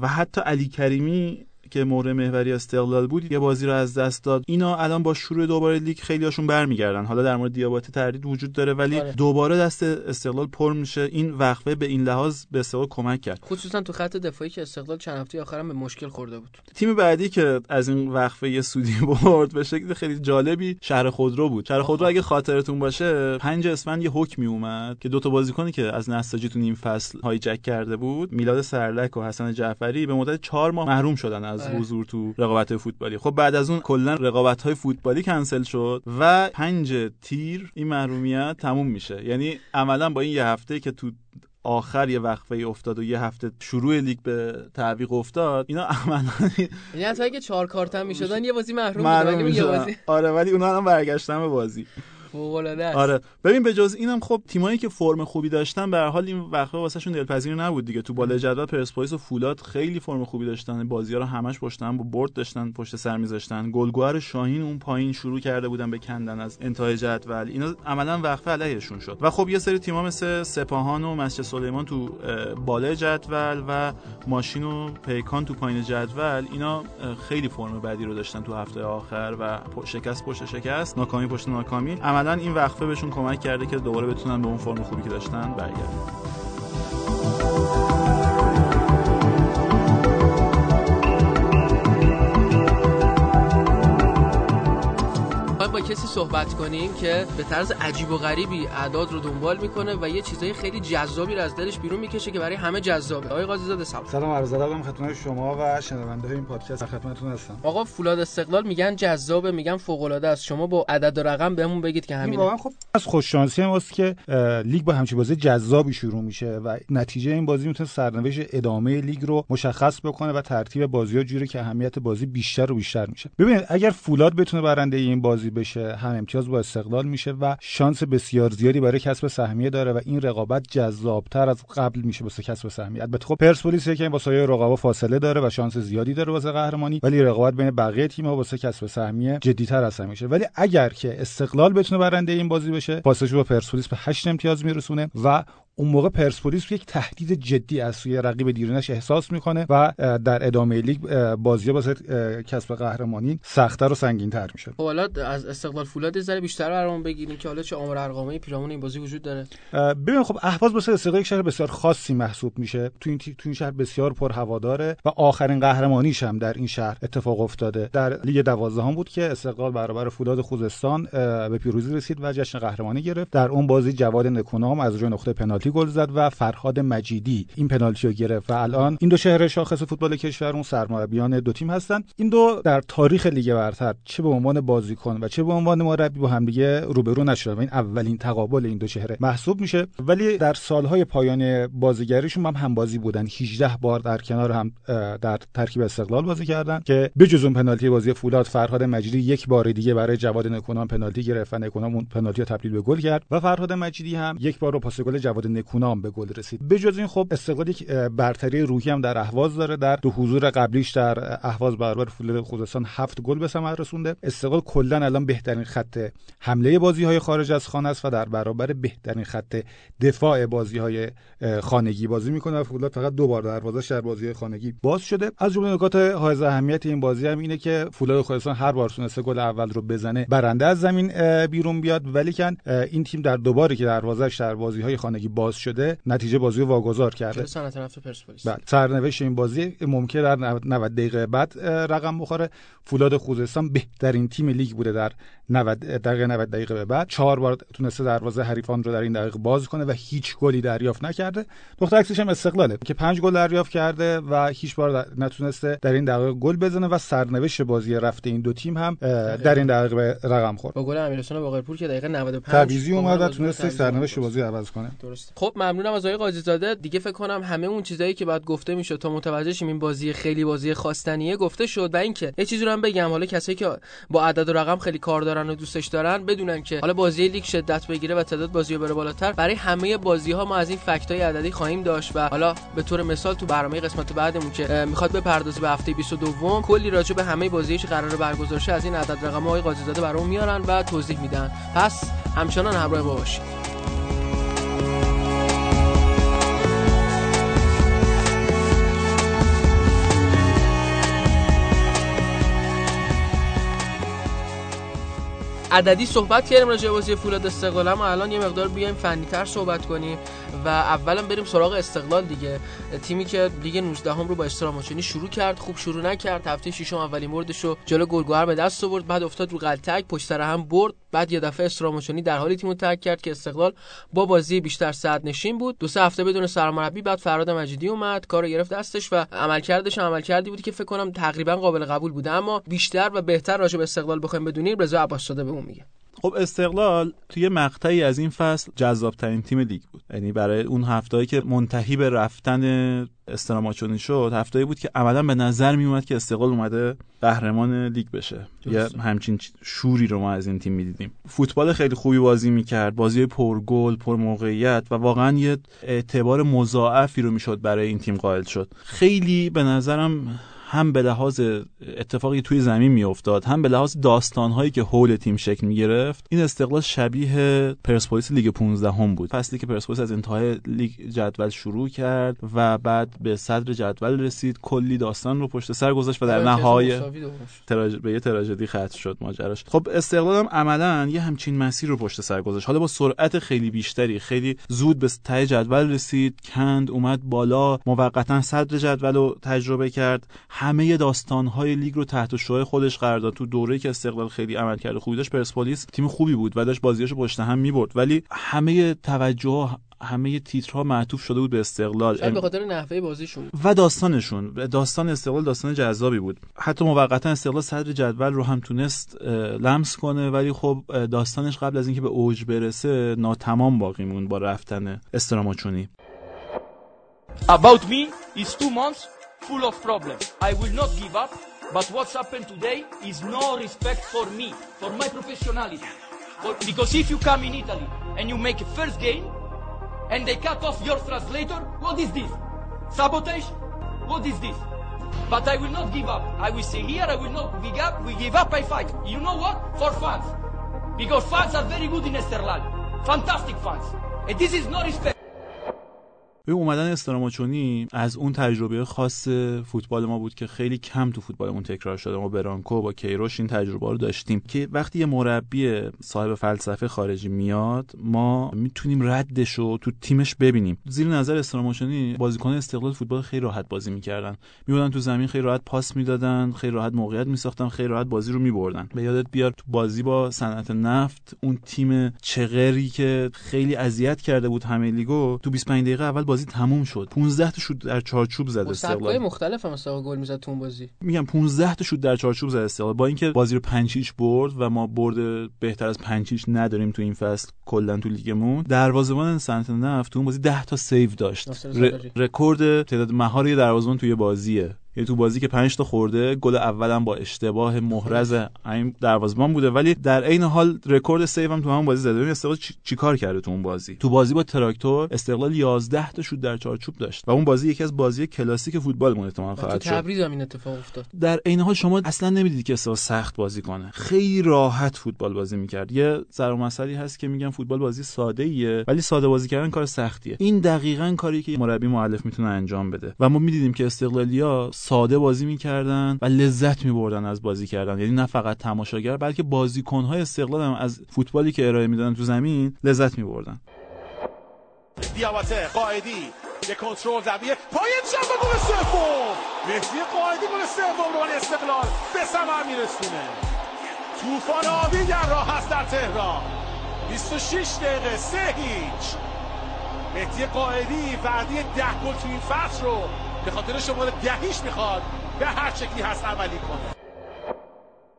و حتی علی کریمی که مورد محوری استقلال بود یه بازی رو از دست داد. اینا الان با شروع دوباره لیگ خیلی هاشون برمیگردن. حالا در مورد دیابات تردید وجود داره ولی آره. دوباره دست استقلال پر میشه. این وقفه به این لحاظ به استقلال کمک کرد. خصوصا تو خط دفاعی که استقلال چند هفته آخرم به مشکل خورده بود. تیم بعدی که از این وقفه یه سودی برد به شکل خیلی جالبی شهر خودرو بود. شهر خودرو اگه خاطرتون باشه پنج اسفند یه حکمی اومد که دو تا بازیکنی که از نساجی تو نیم فصل هایجک کرده بود میلاد سرلک و حسن جعفری به مدت 4 ماه محروم شدن از آره. حضور تو رقابت فوتبالی. خب بعد از اون کلا رقابت های فوتبالی کنسل شد و پنج تیر این محرومیت تموم میشه. یعنی عملا با این یه هفته که تو آخر یه وقفه افتاد و یه هفته شروع لیگ به تعویق افتاد اینا عملا یعنی حتی اگه چهار کارت هم می‌شدن یه بازی محروم, محروم آره ولی اونا هم برگشتن به بازی. آره. ببین به جز اینم خب تیمایی که فرم خوبی داشتن به هر حال این وقفه واسهشون دلپذیر نبود دیگه. تو بالای جدول پرسپولیس و فولاد خیلی فرم خوبی داشتن. بازی‌ها رو همش پشتن با برد داشتن پشت سر می‌ذاشتن. گلگوهر شاهین اون پایین شروع کرده بودن به کندن از انتهای جدول. اینا عملا وقفه علیهشون شد. و خب یه سری تیم‌ها مثل سپاهان و مسجد سلیمان تو بالای جدول و ماشین و پیکان تو پایین جدول اینا خیلی فرم بدی رو داشتن تو هفته آخر و شکست پشت شکست. ناکامی پشت ناکامی. عملا این وقفه بهشون کمک کرده که دوباره بتونن به اون فرم خوبی که داشتن برگردن. کسی صحبت کنیم که به طرز عجیب و غریبی اعداد رو دنبال می‌کنه و یه چیزای خیلی جذابی رو از دلش بیرون می‌کشه که برای همه جذابه. آقای قاضی زاده سلام. سلام عرض ادب خدمت شما و شنونده این پادکست خدمتتون هستم. آقا فولاد استقلال میگن جذابه میگن فوق العاده است. شما با عدد و رقم بهمون بگید که همین واقعا خب از خوش شانسی ماست که لیگ با همچین بازی جذابی شروع میشه و نتیجه این بازی می‌تونه سرنوشت ادامه لیگ رو مشخص بکنه و ترتیب بازی ها جوری که اهمیت بازی بیشتر و بیشتر میشه. ببینید اگر فولاد بتونه برنده این بازی بشه هم امتیاز با استقلال میشه و شانس بسیار زیادی برای کسب سهمیه داره و این رقابت جذابتر از قبل میشه واسه کسب سهمیه. البته خب پرسپولیس که با سایر رقبا فاصله داره و شانس زیادی داره واسه قهرمانی ولی رقابت بین بقیه تیم‌ها واسه کسب سهمیه جدی‌تر از میشه. ولی اگر که استقلال بتونه برنده این بازی بشه فاصله با پرسپولیس به 8 امتیاز میرسونه و اون موقع پرسپولیس یک تهدید جدی از سوی رقیب دیرینش احساس می‌کنه و در ادامه لیگ بازی واسه کسب قهرمانی سختتر و سنگینتر میشه خب حالا از استقلال فولاد ذره بیشتر برامون بگیریم که حالا چه آمار ارقامی پیرامون این بازی وجود داره. ببین خب اهواز واسه استقلال یک شهر بسیار خاصی محسوب میشه. تو این تو این شهر بسیار پر هوا داره و آخرین قهرمانیش هم در این شهر اتفاق افتاده. در لیگ 12 هم بود که استقلال برابر فولاد خوزستان به پیروزی رسید و جشن قهرمانی گرفت. در اون بازی جواد نکونام از روی نقطه پنالتی پنالتی گل زد و فرهاد مجیدی این پنالتی رو گرفت و الان این دو چهره شاخص فوتبال کشور اون سرمربیان دو تیم هستن. این دو در تاریخ لیگ برتر چه به عنوان بازیکن و چه به عنوان مربی با همدیگه روبرو نشدن این اولین تقابل این دو چهره محسوب میشه. ولی در سالهای پایان بازیگریشون هم هم بازی بودن. 18 بار در کنار هم در ترکیب استقلال بازی کردن که بجز اون پنالتی بازی فولاد فرهاد مجیدی یک بار دیگه برای جواد نکونام پنالتی گرفت و نکونام اون پنالتی رو تبدیل به گل کرد و فرهاد مجیدی هم یک بار رو پاس گل جواد نکونام به گل رسید. بجز این خب استقلال یک برتری روحی هم در اهواز داره. در دو حضور قبلیش در اهواز برابر فولاد خوزستان هفت گل به ثمر رسونده. استقلال کلا الان بهترین خط حمله بازی های خارج از خانه است و در برابر بهترین خط دفاع بازی های خانگی بازی می‌کنه و فولاد فقط دو بار دروازه در بازی خانگی باز شده. از جمله نکات حائز اهمیت این بازی هم اینه که فولاد خوزستان هر بار تونسته گل اول رو بزنه برنده از زمین بیرون بیاد. ولی کن این تیم در دوباره که دروازه‌اش در بازی های خانگی باز شده نتیجه بازی رو واگذار کرده. بله سرنوشت این بازی ممکن در 90 دقیقه بعد رقم بخوره. فولاد خوزستان بهترین تیم لیگ بوده در 90 دقیقه 90 دقیقه به بعد چهار بار تونسته دروازه حریفان رو در این دقیقه باز کنه و هیچ گلی دریافت نکرده. نقطه عکسش هم استقلاله. که پنج گل دریافت کرده و هیچ بار نتونسته در این دقیقه گل بزنه و سرنوشت بازی رفته این دو تیم هم در این دقیقه رقم خورد. با گل امیرحسین باقرپور که دقیقه 95 تعویضی اومد و تونسته سرنوشت بازی عوض کنه. درست خب ممنونم از آقای قاضی زاده دیگه فکر کنم همه اون چیزایی که بعد گفته می‌شد تا متوجه شیم این بازی خیلی بازی خواستنیه گفته شد. و اینکه یه چیزی رو هم بگم. حالا کسایی که با عدد و رقم خیلی کار دارن و دوستش دارن بدونن که حالا بازی لیگ شدت بگیره و تعداد بازی بره بالاتر. برای همه بازی ها ما از این فکت های عددی خواهیم داشت و حالا به طور مثال تو برنامه قسمت بعدمون که می‌خواد بپردازه به هفته 22 کلی راجع به همه بازیش قرار برگزار از این عدد رقم های قاضی زاده برامون میارن و توضیح میدن. پس همچنان همراه ما باشید. عددی صحبت کردیم راجع به بازی فولاد استقلال اما الان یه مقدار بیایم فنیتر صحبت کنیم. و اولا بریم سراغ استقلال دیگه. تیمی که لیگ 19 هم رو با استراماچونی شروع کرد خوب شروع نکرد. هفته ششم اولین مردش رو جلو گلگهر به دست آورد بعد افتاد رو قلتک پشت سر هم برد. بعد یه دفعه استراماچونی در حالی تیمو ترک کرد که استقلال با بازی بیشتر صد نشین بود. دو سه هفته بدون سرمربی بعد فراد مجیدی اومد کارو گرفت دستش و عملکردش عمل کردی بود که فکر کنم تقریبا قابل قبول بوده. اما بیشتر و بهتر راجع به استقلال بخوایم بدونیم رضا عباس به اون میگه. خب استقلال توی مقطعی از این فصل جذاب ترین تیم لیگ بود. یعنی برای اون هفتهایی که منتهی به رفتن استراماچونی شد هفتهایی بود که عملا به نظر می اومد که استقلال اومده قهرمان لیگ بشه. یا همچین شوری رو ما از این تیم می‌دیدیم. فوتبال خیلی خوبی بازی می‌کرد بازی پر گل پر موقعیت و واقعا یه اعتبار مضاعفی رو می‌شد برای این تیم قائل شد. خیلی به نظرم هم به لحاظ اتفاقی توی زمین میافتاد هم به لحاظ داستانهایی که حول تیم شکل می گرفت این استقلال شبیه پرسپولیس لیگ 15 هم بود. فصلی که پرسپولیس از انتهای لیگ جدول شروع کرد و بعد به صدر جدول رسید. کلی داستان رو پشت سر گذاشت و در نهایت تراج... به یه تراژدی ختم شد ماجراش. خب استقلال هم عملا یه همچین مسیر رو پشت سر گذاشت. حالا با سرعت خیلی بیشتری خیلی زود به ته جدول رسید. کند اومد بالا موقتا صدر جدول رو تجربه کرد. همه داستانهای لیگ رو تحت شعاع خودش قرار داد. تو دوره که استقلال خیلی عمل کرده خوبی داشت پرسپولیس تیم خوبی بود و داشت بازیاشو پشت هم می‌برد. ولی همه توجه همه تیترها معطوف شده بود به استقلال. شاید به خاطر نحوه بازیشون. و داستانشون. داستان استقلال داستان جذابی بود. حتی موقتا استقلال صدر جدول رو هم تونست لمس کنه ولی خب داستانش قبل از اینکه به اوج برسه ناتمام باقی مون با رفتن استراماچونی. About me is two months full of problems. I will not give up But what's happened today is no respect for me, for my professionality. For, because if you come in Italy and you make a first game and they cut off your translator, what is this? Sabotage? What is this? But I will not give up. I will stay here. I will not give up. We give up. I fight. You know what? For fans. Because fans are very good in Esterlal. Fantastic fans. And this is no respect. به اومدن استراماچونی از اون تجربه خاص فوتبال ما بود که خیلی کم تو فوتبالمون تکرار شده. ما برانکو با کیروش این تجربه رو داشتیم که وقتی یه مربی صاحب فلسفه خارجی میاد ما می‌تونیم ردش رو تو تیمش ببینیم. زیر نظر استراماچونی بازیکن استقلال فوتبال خیلی راحت بازی می‌کردن. میبودن تو زمین خیلی راحت پاس می‌دادن خیلی راحت موقعیت میساختن خیلی راحت بازی رو میبردن. به یادت بیار تو بازی با صنعت نفت اون تیم چغری که خیلی اذیت کرده بود همه لیگو تو 25 دقیقه اول بازی تموم شد. 15 تا شوت در چارچوب زد استقلال. مختلف هم مثلا گل می‌زد تو اون بازی. میگم 15 تا شوت در چارچوب زد استقلال. با اینکه بازی رو 5 هیچ برد و ما برد بهتر از 5 هیچ نداریم تو این فصل کلا تو لیگمون دروازه‌بان صنعت نفت تو اون بازی 10 تا save داشت. رکورد تعداد مهار دروازه‌بان توی بازیه. یعنی تو بازی که 5 تا خورده گل اولم با اشتباه محرز این دروازه‌بان بوده. ولی در عین حال رکورد save هم تو همون بازی زده. استقلال چیکار چی کرده تو اون بازی؟ تو بازی با تراکتور استقلال 11 تا شوت در چارچوب داشت. و اون بازی یکی از بازی کلاسیک فوتبالمون احتمال خواهد شد. تبریز هم این اتفاق افتاد. در عین حال شما اصلا نمی‌دید که استقلال سخت بازی کنه. خیلی راحت فوتبال بازی می‌کرد. یه ضرب مسئله هست که میگن فوتبال بازی ساده ایه ولی ساده بازی کردن کار سختیه. این دقیقاً کاری که مربی مؤلف می‌تونه انجام بده. و ما می‌دیدیم که استقلالیا ساده بازی می‌کردن و لذت میبردن از بازی کردن. یعنی نه فقط تماشاگر بلکه بازیکنهای استقلال هم از فوتبالی که ارائه می‌دادن تو زمین لذت میبردن. دیاباته قائدی یه کنترل زمینه پای جنب گل سوم. مهدی قائدی گل سوم رو استقلال به ثمر میرسونه. طوفان آبی در راه هست در تهران. 26 دقیقه سه هیچ. مهدی قائدی وعده ده گل تو این فصل رو به خاطر شماره دهیش می‌خواد. به هر شکلی هست عملی کنه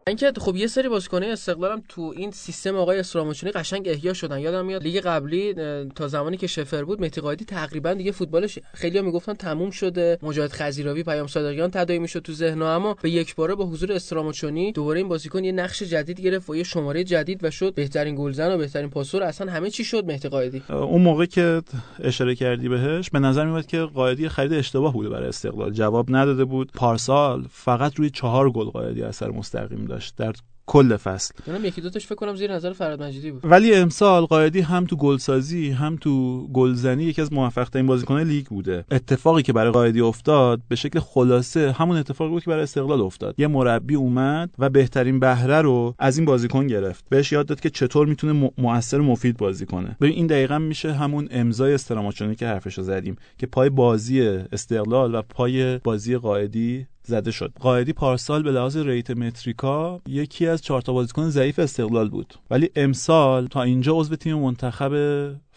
اینکه خب یه سری بازیکنه استقلالم تو این سیستم آقای اسراموچونی قشنگ احیا شدن. یادم میاد لیگ قبلی تا زمانی که شفر بود مهدی تقریبا دیگه فوتبالش خیلی می‌گفتن تموم شده. مجاهد خزیراوی پیام صادقیان تداعی می‌شد تو ذهن اما به یک باره با حضور استراموچونی دوباره این بازیکن یه نقش جدید گرفت و یه شماره جدید و شد بهترین گلزن و بهترین پاسور. اصلا همه چی شد مهدی اون موقع که اشاره کردی بهش به نظر میاد که قائدی خرید اشتباه بوده برای استقلال. جواب نداده بود. پارسال فقط روی چهار گل قائدی اثر مستقیم داشت. در کل فصل. منم یکی دو تاش فکر کنم زیر نظر فراد مجیدی بود. ولی امسال قائدی هم تو گلسازی هم تو گلزنی یکی از موفق ترین بازیکنان لیگ بوده. اتفاقی که برای قائدی افتاد به شکل خلاصه همون اتفاقی بود که برای استقلال افتاد. یه مربی اومد و بهترین بهره رو از این بازیکن گرفت. بهش یاد داد که چطور می‌تونه موثر مفید بازی کنه ببین این دقیقا میشه همون امضای استراماچونی که حرفشو زدیم که پای بازی استقلال و پای بازی قائدی زده شد. قائدی پارسال به لحاظ ریت متریکا یکی از چهار تا بازیکن ضعیف استقلال بود. ولی امسال تا اینجا عضو تیم منتخب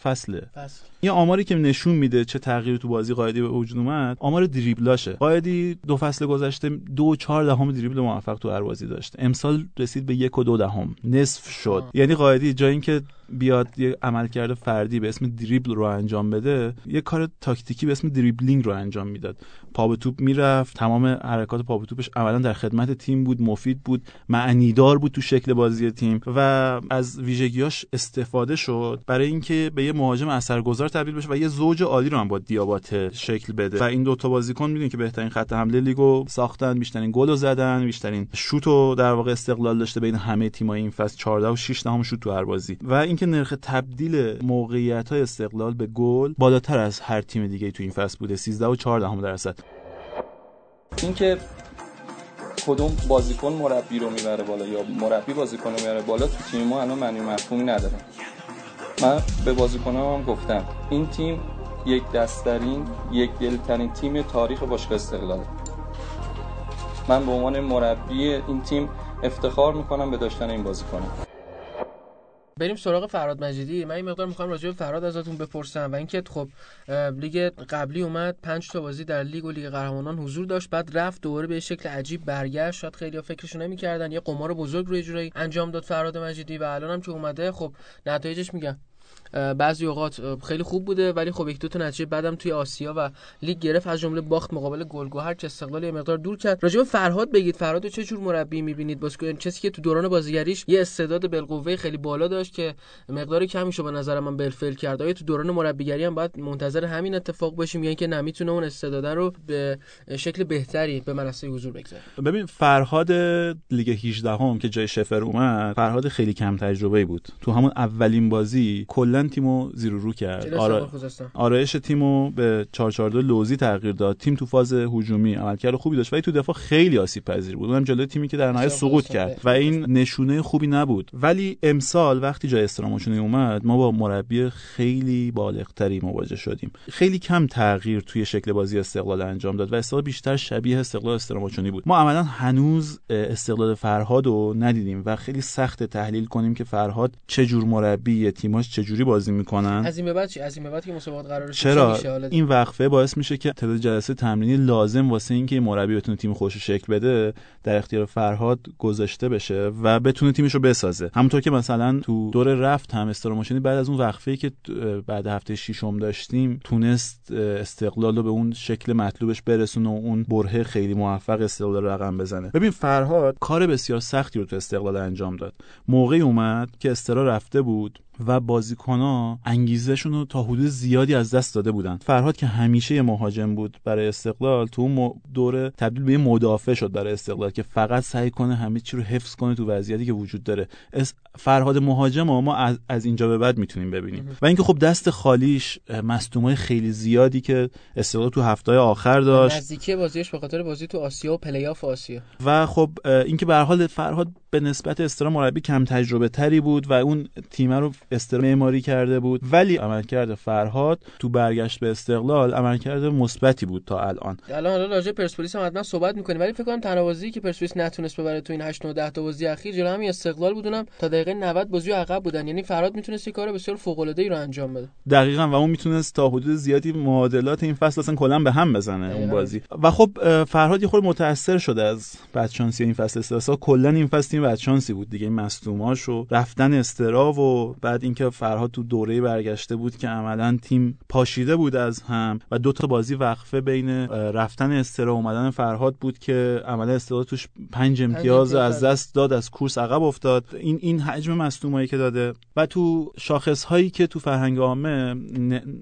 فصله. فصل. یه آماری که نشون میده چه تغییری تو بازی قائدی به وجود اومد آمار دریبلاشه. قائدی دو فصل گذشته دو چهار دهم دریبل موفق تو هر بازی داشت. امسال رسید به یک و دو دهم. نصف شد. آه. یعنی قائدی جای اینکه بیاد یه عملکرد فردی به اسم دریبل رو انجام بده یه کار تاکتیکی به اسم دریبلینگ رو انجام می‌داد. پا به توپ می‌رفت. تمام حرکات پا به توپش اولا در خدمت تیم بود مفید بود معنیدار بود تو شکل بازی تیم و از ویژگیاش استفاده شد. برای اینکه به یه مهاجم اثرگذار تبدیل بشه و یه زوج عالی رو هم با دیابات شکل بده. و این دو تا بازیکن می‌دونین که بهترین خط حمله لیگو ساختن بیشترین گل زدن بیشترین شوت رو در واقع استقلال داشته بین همه تیم‌های این فصل. 14 و 6 دهم شوت تو هر بازی. و اینکه نرخ تبدیل موقعیت های استقلال به گل بالاتر از هر تیم دیگه تو این فصل بوده. 13 و 4 دهم درصد. اینکه کدوم بازیکن مربی رو می‌بره بالا یا مربی بازیکن رو می‌بره بالا تو تیم ما الان معنی مفهومی نداره من به بازیکنام هم گفتم این تیم یک دستترین یک دلترین تیم تاریخ باشگاه استقلاله من به عنوان مربی این تیم افتخار می‌کنم به داشتن این بازیکن. بریم سراغ فراد مجیدی. من این مقدار می‌خوام راجع به فراد ازتون بپرسم و اینکه خب لیگ قبلی اومد پنج تا بازی در لیگ و لیگ قهرمانان حضور داشت بعد رفت دوباره به شکل عجیب برگشت. شاید خیلی فکرشو نمی‌کردن یه قمار بزرگ روی جوری انجام داد فراد مجیدی و الان هم که اومده خب نتایجش میگم. بعضی اوقات خیلی خوب بوده ولی خب یک دو تا نتیجه بعدم توی آسیا و لیگ گرفت. از جمله باخت مقابل گلگهر که استقلال یه مقدار دور کرد. راجع به فرهاد بگید. فرهاد چه جور مربی می‌بینید؟ بازیکن کسی که تو دوران بازیگریش یه استعداد بالقوه خیلی بالا داشت که مقدار کمی شو به نظر من بالفعل کرد. آیا تو دوران مربیگری هم باید منتظر همین اتفاق باشیم یا اینکه نمی‌تونه اون استعداد رو به شکل بهتری به منصه حضور بگذاره؟ ببین فرهاد لیگ 18 هم که جای شفر اومد فرهاد خیلی کم تجربه بود. تو همون اولین بازی کلا تیمو زیر رو کرد. آره آرایش تیمو به 442 لوزی تغییر داد. تیم تو فاز هجومی عملکرد خوبی داشت. ولی تو دفاع خیلی آسیب پذیر بود. اونم جلوی تیمی که در نهایت سقوط کرد. و این نشونه خوبی نبود. ولی امسال وقتی جای استراموچونی اومد ما با مربی خیلی بالغتری مواجه شدیم. خیلی کم تغییر توی شکل بازی استقلال انجام داد و استقلال بیشتر شبیه استقلال استراموچونی بود. ما عملا هنوز استقلال فرهاد رو ندیدیم و خیلی سخت تحلیل کنیم که فرهاد چه جور مربی تیماش چه جوری بازی می‌کنن؟ از این به بعد چی؟ از این به بعد که مسابقات قرار چرا؟ این وقفه باعث میشه که تعداد جلسه تمرینی لازم واسه اینکه مربی بتونه تیم خوش شکل بده در اختیار فرهاد گذاشته بشه و بتونه تیمش رو بسازه. همونطور که مثلا تو دور رفت هم استراموشنی بعد از اون وقفه که بعد هفته ششم داشتیم تونست استقلال رو به اون شکل مطلوبش برسونه و اون برهه خیلی موفق استقلال رقم بزنه. ببین فرهاد کار بسیار سختی رو تو استقلال انجام داد. موقعی اومد که استرا رفته بود و بازیکنها انگیزشون رو تا حدود زیادی از دست داده بودن. فرهاد که همیشه مهاجم بود برای استقلال تو اون دوره تبدیل به مدافع شد برای استقلال که فقط سعی کنه همه چی رو حفظ کنه تو وضعیتی که وجود داره. فرهاد مهاجم ما از, از اینجا به بعد می‌تونیم ببینیم. و اینکه خب دست خالیش مصدومای خیلی زیادی که استقلال تو هفته آخر داشت. نزدیکی بازیش به خاطر بازی تو آسیا و پلی آسیا. و خب اینکه به هر حال فرهاد به نسبت استرا مربی کم تجربه تری بود و اون تیم رو استر معماری کرده بود ولی عملکرد فرهاد تو برگشت به استقلال عملکرد مثبتی بود تا الان. الان حالا راجع پرسپولیس هم حتما صحبت می‌کنیم ولی فکر کنم تنوازی که پرسپولیس نتونست ببره تو این 8 9 10 تا بازی اخیر جلو همین استقلال بودونم تا دقیقه 90 بازی عقب بودن. یعنی فرهاد می‌تونست یه کار بسیار فوق العاده ای رو انجام بده. دقیقاً و اون می‌تونست تا حدود زیادی معادلات این فصل اصلا کلا به هم بزنه اون بازی. و خب فرهاد یه خورده متاثر شده از بدشانسی این فصل استرسا کلا این فصل تیم بدشانسی بود دیگه مصدوماش و رفتن استرا و بعد اینکه فرهاد تو دوره برگشته بود که عملا تیم پاشیده بود از هم و دو تا بازی وقفه بین رفتن استرا اومدن فرهاد بود که عملا استرا توش پنج امتیاز از دست داد از کورس عقب افتاد. این این حجم مصدومایی که داده و تو شاخص هایی که تو فرهنگ عامه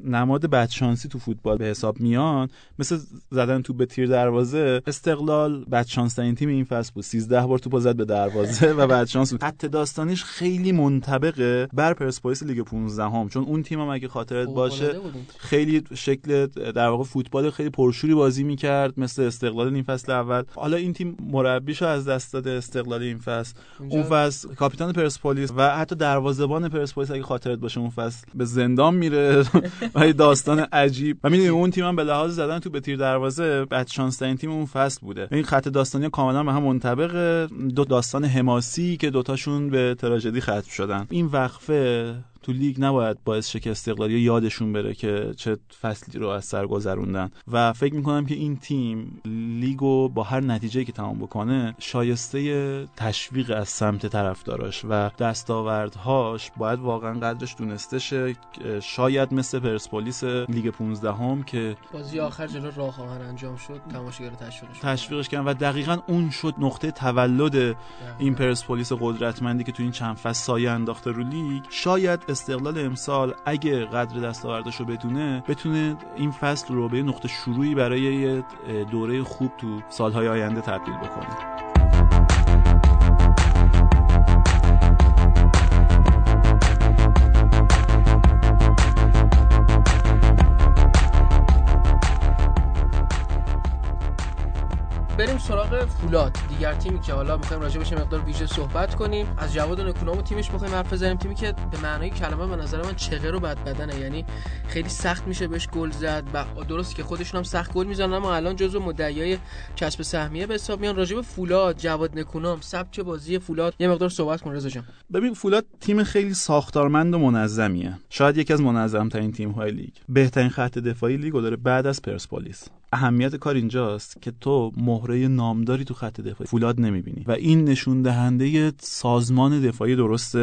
نماد بدشانسی تو فوتبال به حساب میان مثل زدن تو به تیر دروازه استقلال بدشانس ترین تیم این فصل بود. 13 بار توپ زد به دروازه و بدشانس بود. خط داستانیش خیلی منطبقه. بر پرسپولیس لیگ 15 هم چون اون تیم هم اگه خاطرت باشه خیلی شکل در واقع فوتبال خیلی پرشوری بازی می‌کرد مثل استقلال این فصل اول. حالا این تیم مربیشو از دست داده استقلال این فصل. اون فصل کاپیتان پرسپولیس و حتی دروازه‌بان پرسپولیس اگه خاطرت باشه اون فصل به زندان میره و داستان عجیب. و می‌دونی اون تیم هم به لحاظ زدن تو به تیر دروازه بد شانس تیم اون فصل بوده. این خط داستانی کاملا به هم منطبق دو داستان حماسی که دوتاشون به تراژدی ختم شدن. این وقفه Uh. تو لیگ نباید باعث که استقلالی یادشون بره که چه فصلی رو از سر گذروندن. و فکر می‌کنم که این تیم لیگو با هر نتیجه که تمام بکنه شایسته تشویق از سمت طرفداراش و دستاوردهاش باید واقعا قدرش دونسته شه. شاید مثل پرسپولیس لیگ 15 هم که بازی آخر جلو راه انجام شد تماشاگر تشویقش تشویقش کردن و دقیقا اون شد نقطه تولد این پرسپولیس قدرتمندی که تو این چند فصل سایه انداخته رو لیگ. شاید استقلال امسال اگه قدر دستاوردش رو بدونه بتونه این فصل رو به نقطه شروعی برای دوره خوب تو سالهای آینده تبدیل بکنه. بریم سراغ فولاد. دیگر تیمی که حالا می‌خوایم راجع بهش مقدار ویژه صحبت کنیم. از جواد نکونام و تیمش می‌خوایم حرف بزنیم. تیمی که به معنای کلمه به نظر من چغه رو بد بدنه. یعنی خیلی سخت میشه بهش گل زد و درست که خودشون هم سخت گل می‌زنن اما الان جزو مدعیای کسب سهمیه به حساب میان. راجع به فولاد جواد نکونام سبک بازی فولاد. یه مقدار صحبت کن رضا جان. ببین فولاد تیم خیلی ساختارمند و منظمیه. شاید یکی از منظمترین تیم های لیگ. بهترین خط دفاعی لیگ داره بعد از پرسپولیس. اهمیت کار اینجاست که تو مهره نامداری تو خط دفاعی فولاد نمی‌بینی. و این نشون دهنده سازمان دفاعی درست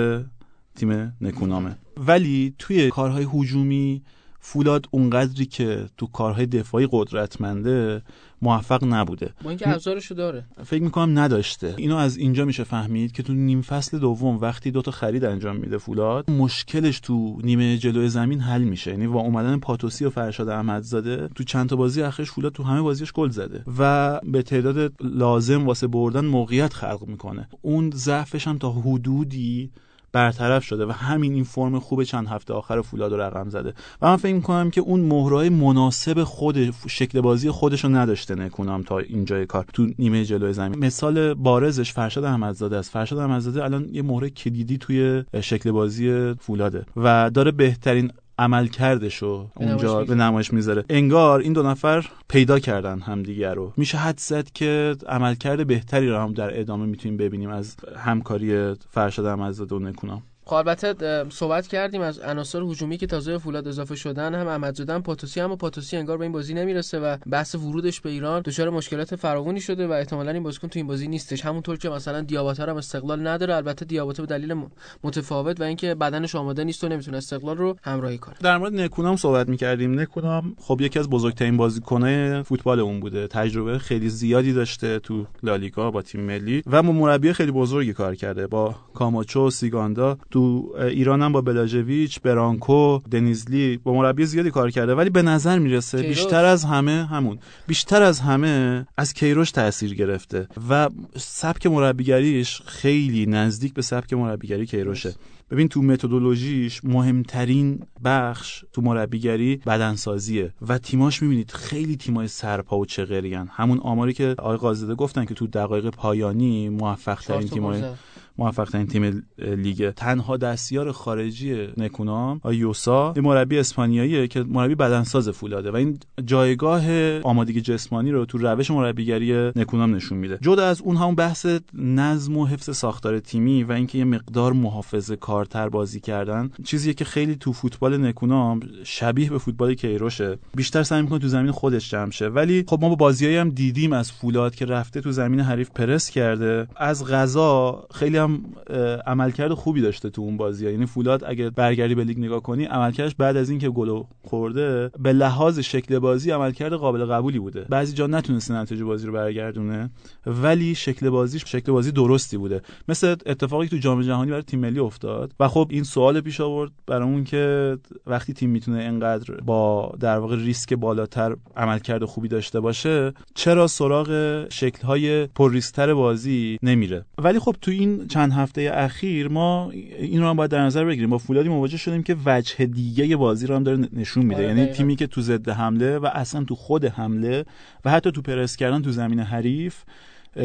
تیم نکونامه. ولی توی کارهای هجومی فولاد اونقدری که تو کارهای دفاعی قدرتمنده موفق نبوده. با اینکه ابزارشو داره. فکر می‌کنم نداشته. اینو از اینجا میشه فهمید که تو نیم فصل دوم وقتی دوتا خرید انجام میده فولاد مشکلش تو نیمه جلوی زمین حل میشه. یعنی با اومدن پاتوسی و فرشاد احمدزاده تو چند تا بازی اخرش فولاد تو همه بازیش گل زده و به تعداد لازم واسه بردن موقعیت خلق می‌کنه. اون ضعفش هم تا حدودی برطرف شده و همین این فرم خوب چند هفته آخر فولاد رو رقم زده. و من فکر می‌کنم که اون مهرای مناسب خود شکل بازی خودش رو نداشته نکنم تا اینجای کار. تو نیمه جلوی زمین. مثال بارزش فرشاد احمدزاده است. فرشاد احمدزاده الان یه مهره کلیدی توی شکل بازی فولاده و داره بهترین عمل کردشو اونجا به نمایش می‌ذاره. انگار این دو نفر پیدا کردن همدیگه رو. میشه حد زد که عملکرد بهتری رو هم در ادامه می‌تونیم ببینیم از همکاری فرشاد احمدزاده و نکونام. خب البته صحبت کردیم از عناصر هجومی که تازه فولاد اضافه شدن هم احمدزاده هم پاتوسی هم پاتوسی انگار به این بازی نمی‌رسه و بحث ورودش به ایران دچار مشکلات فراوانی شده و احتمالاً این بازیکن تو این بازی نیستش. همونطور که مثلا دیاباتا هم استقلال نداره البته دیاباتا به دلیل متفاوت و اینکه بدنش آماده نیست و نمی‌تونه استقلال رو همراهی کنه. در مورد نکونام صحبت می‌کردیم. نکونام خب یکی از بزرگترین بازیکن‌های فوتبال اون بوده. تجربه خیلی زیادی داشته تو لالیگا با تیم ملی و مربی خیلی بزرگی کار کرده. با کاماچو سیگاندا تو ایران هم با بلاژویچ برانکو دنیزلی با مربی زیادی کار کرده. ولی به نظر می‌رسه بیشتر از همه همون. بیشتر از همه از کیروش تاثیر گرفته و سبک مربیگریش خیلی نزدیک به سبک مربیگری کیروشه. ببین تو متدولوژیش مهمترین بخش تو مربیگری بدنسازیه و تیماش می‌بینید خیلی تیمای سرپا و چغریان. همون آماری که آقای قاضده گفتن که تو دقایق پایانی موفق ترین تیمای موفق ترین تیم لیگ. تنها دستیار خارجی نکونام یوسا یه مربی اسپانیاییه که مربی بدنساز فولاده و این جایگاه آمادگی جسمانی رو تو روش مربیگری نکونام نشون میده. جدا از اون هم بحث نظم و حفظ ساختار تیمی و اینکه یه مقدار محافظه کارتر بازی کردن چیزیه که خیلی تو فوتبال نکونام شبیه به فوتبال کیروشه. بیشتر سعی می‌کنه تو زمین خودش جمع شه. ولی خب ما با بازیایی هم دیدیم از فولاد که رفته تو زمین حریف پرس کرده. از غذا خیلی هم عملکرد خوبی داشته تو اون بازی یعنی فولاد اگه برگردی به لیگ نگاه کنی عملکردش بعد از اینکه گل خورده به لحاظ شکل بازی عملکرد قابل قبولی بوده. بعضی جا نتونسته نتیجه بازی رو برگردونه ولی شکل بازی شکل بازی درستی بوده. مثل اتفاقی تو جام جهانی برای تیم ملی افتاد و خب این سوال پیش آورد برامون که وقتی تیم می‌تونه انقدر با در واقع ریسک بالاتر عملکرد خوبی داشته باشه چرا سراغ شکل‌های پرریسکتر بازی نمیره؟ ولی خب تو این چند هفته اخیر ما این رو هم باید در نظر بگیریم با فولادی مواجه شدیم که وجه دیگه بازی رو هم داره نشون میده آره، یعنی دقیقاً. تیمی که تو ضد حمله و اصلا تو خود حمله و حتی تو پرس کردن تو زمین حریف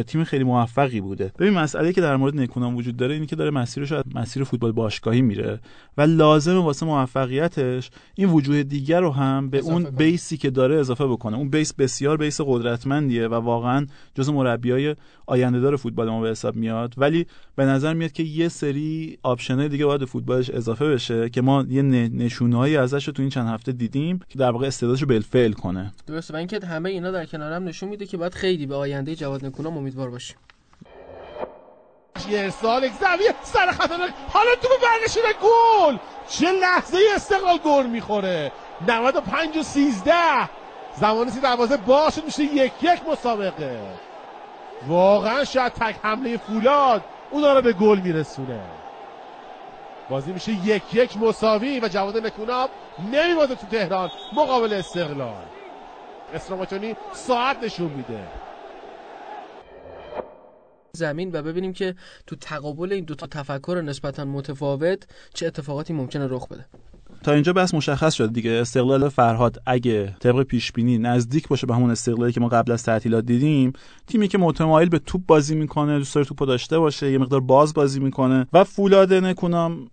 تیم خیلی موفقی بوده. ببین مسئله که در مورد نکونام وجود داره اینه که داره مسیرش از مسیر فوتبال باشگاهی میره و لازمه واسه موفقیتش این وجوه دیگر رو هم به اون کنه. بیسی که داره اضافه بکنه. اون بیس بسیار بیس قدرتمندیه و واقعا جز مربیای آینده دار فوتبال ما به حساب میاد. ولی به نظر میاد که یه سری آپشنای دیگه باید به فوتبالش اضافه بشه که ما یه نشونهایی ازش رو تو این چند هفته دیدیم که در واقع استعدادش رو بالفعل کنه. درسته. و اینکه همه اینا در کنار هم نشون میده که باید خیلی به آینده جواد نکونام امیدوار باشیم. یه سال سر خطرناک حالا تو برنشین گل. چه لحظه استقلال گل می‌خوره. 95 و 13 زمانی که دروازه باشه میشه یک یک مسابقه. واقعا شاید تک حمله فولاد اونا رو به گل میرسونه. بازی میشه یک یک مساوی و جواد نکوناب نمیبازه تو تهران مقابل استقلال. اسراماتونی ساعت نشون میده. زمین و ببینیم که تو تقابل این دو تا تفکر نسبتا متفاوت چه اتفاقاتی ممکنه رخ بده. تا اینجا بس مشخص شد دیگه. استقلال فرهاد اگه طبق پیش بینی نزدیک باشه به همون استقلالی که ما قبل از تعطیلات دیدیم تیمی که متمایل به توپ بازی می‌کنه دوست داره توپو داشته باشه یه مقدار باز بازی می‌کنه و فولاد نکونام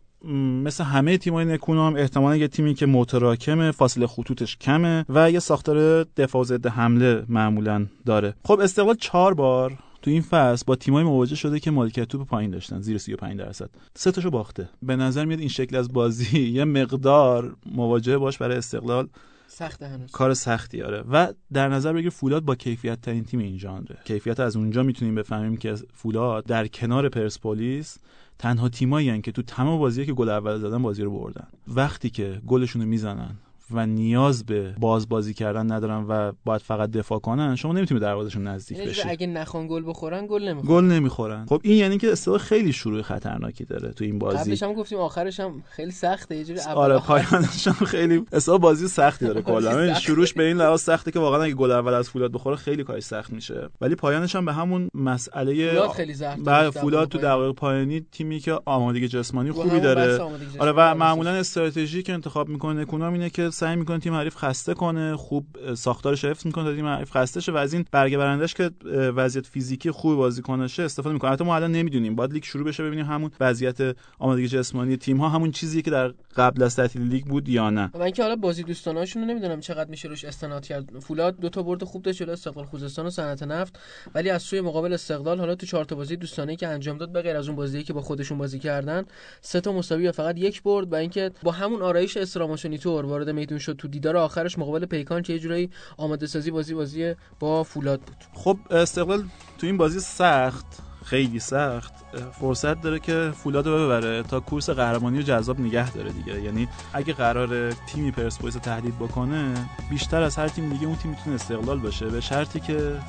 مثل همه تیمای نکونام احتمالا یه تیمی که متراکمه فاصله خطوطش کمه و یه ساختار دفاع ضد حمله معمولا داره. خب استقلال چهار بار تو این فصل با تیمای مواجه شده که مالکیت توپ پایین داشتن زیر 35 درصد. سه تاشو باخته. به نظر میاد این شکل از بازی یه مقدار مواجهه باش برای استقلال سخت هنوز. کار سختی آره. و در نظر بگیر فولاد با کیفیت ترین تیم این ژانره. کیفیت از اونجا می‌تونیم بفهمیم که فولاد در کنار پرسپولیس تنها تیمایی که تو تمام بازیه که گل اول زدن بازی رو بردن. وقتی که گلشون رو می‌زنن و نیاز به باز بازی کردن ندارن و باید فقط دفاع کنن شما نمی‌تونید دروازهشون نزدیک یعنی بشید. اگه نخوان گل بخورن گل نمی‌خورن. گل نمی‌خورن. خب این یعنی که استقلال خیلی شروع خطرناکی داره تو این بازی. قبلش هم گفتیم آخرش هم خیلی سخته یه جوری آره. پایانش هم خیلی استقلال بازی سختی داره کلا. یعنی. شروعش به این لحاظ سخته که واقعا اگه گل اول از فولاد بخوره خیلی کارش سخت میشه. ولی پایانش هم به همون مسئله فولاد خیلی زخم بله فولاد تو دقایق پایانی تیمی که آمادگی جسمانی رو خوبی داره. آره و. معمولا استراتژی که انتخاب می‌کنه نکونام اینه که سعی می‌کنه تیم حریف خسته کنه خوب ساختارش حفظ می‌کنه تا تیم حریف خسته شه و از این برگه برندش که وضعیت فیزیکی خوب بازیکنشه استفاده می‌کنه. البته ما الان نمی‌دونیم. باید لیگ شروع بشه ببینیم همون وضعیت آمادگی جسمانی تیم ها همون چیزیه که در قبل از تعطیل لیگ بود یا نه. و اینکه حالا بازی دوستانهاشون رو نمی‌دونم چقدر میشه روش استناد کرد. فولاد دو تا برد خوب داشت جلوی استقلال خوزستان و صنعت نفت. ولی از سوی مقابل استقلال حالا تو چهار تا بازی دوستانه که انجام داد به غیر از اون بازی که با خودشون بازی کردن سه تا مساوی فقط یک برد و اینکه با همون آرایش استراماشونی تور وارد میدون شد تو دیدار آخرش مقابل پیکان که یه جورایی آماده سازی بازی بازی با فولاد بود. خب استقلال تو این بازی سخت خیلی سخت. فرصت داره که فولاد رو ببره تا کورس قهرمانی رو جذاب نگه داره دیگه. یعنی اگه قرار تیمی پرسپولیس تهدید بکنه بیشتر از هر تیم دیگه اون تیم می‌تونه استقلال باشه. به شرطی که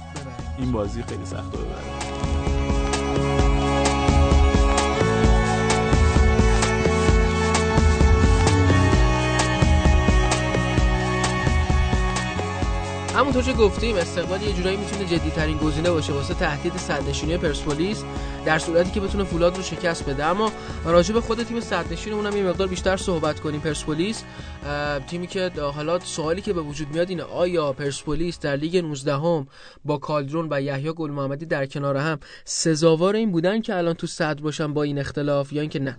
این بازی خیلی سخت رو ببره. همونطور که گفتیم استقلال یه جورایی می‌تونه جدی ترین گزینه باشه واسه تهدید صدرنشینی پرسپولیس در صورتی که بتونه فولاد رو شکست بده. اما راجع به خود تیم صدرنشینمون هم یه مقدار بیشتر صحبت کنیم. پرسپولیس تیمی که حالا سوالی که به وجود میاد اینه آیا پرسپولیس در لیگ 19 هم با کالدرون و یحیی گل محمدی در کنار هم سزاوار این بودن که الان تو صدر باشن با این اختلاف یا اینکه نه؟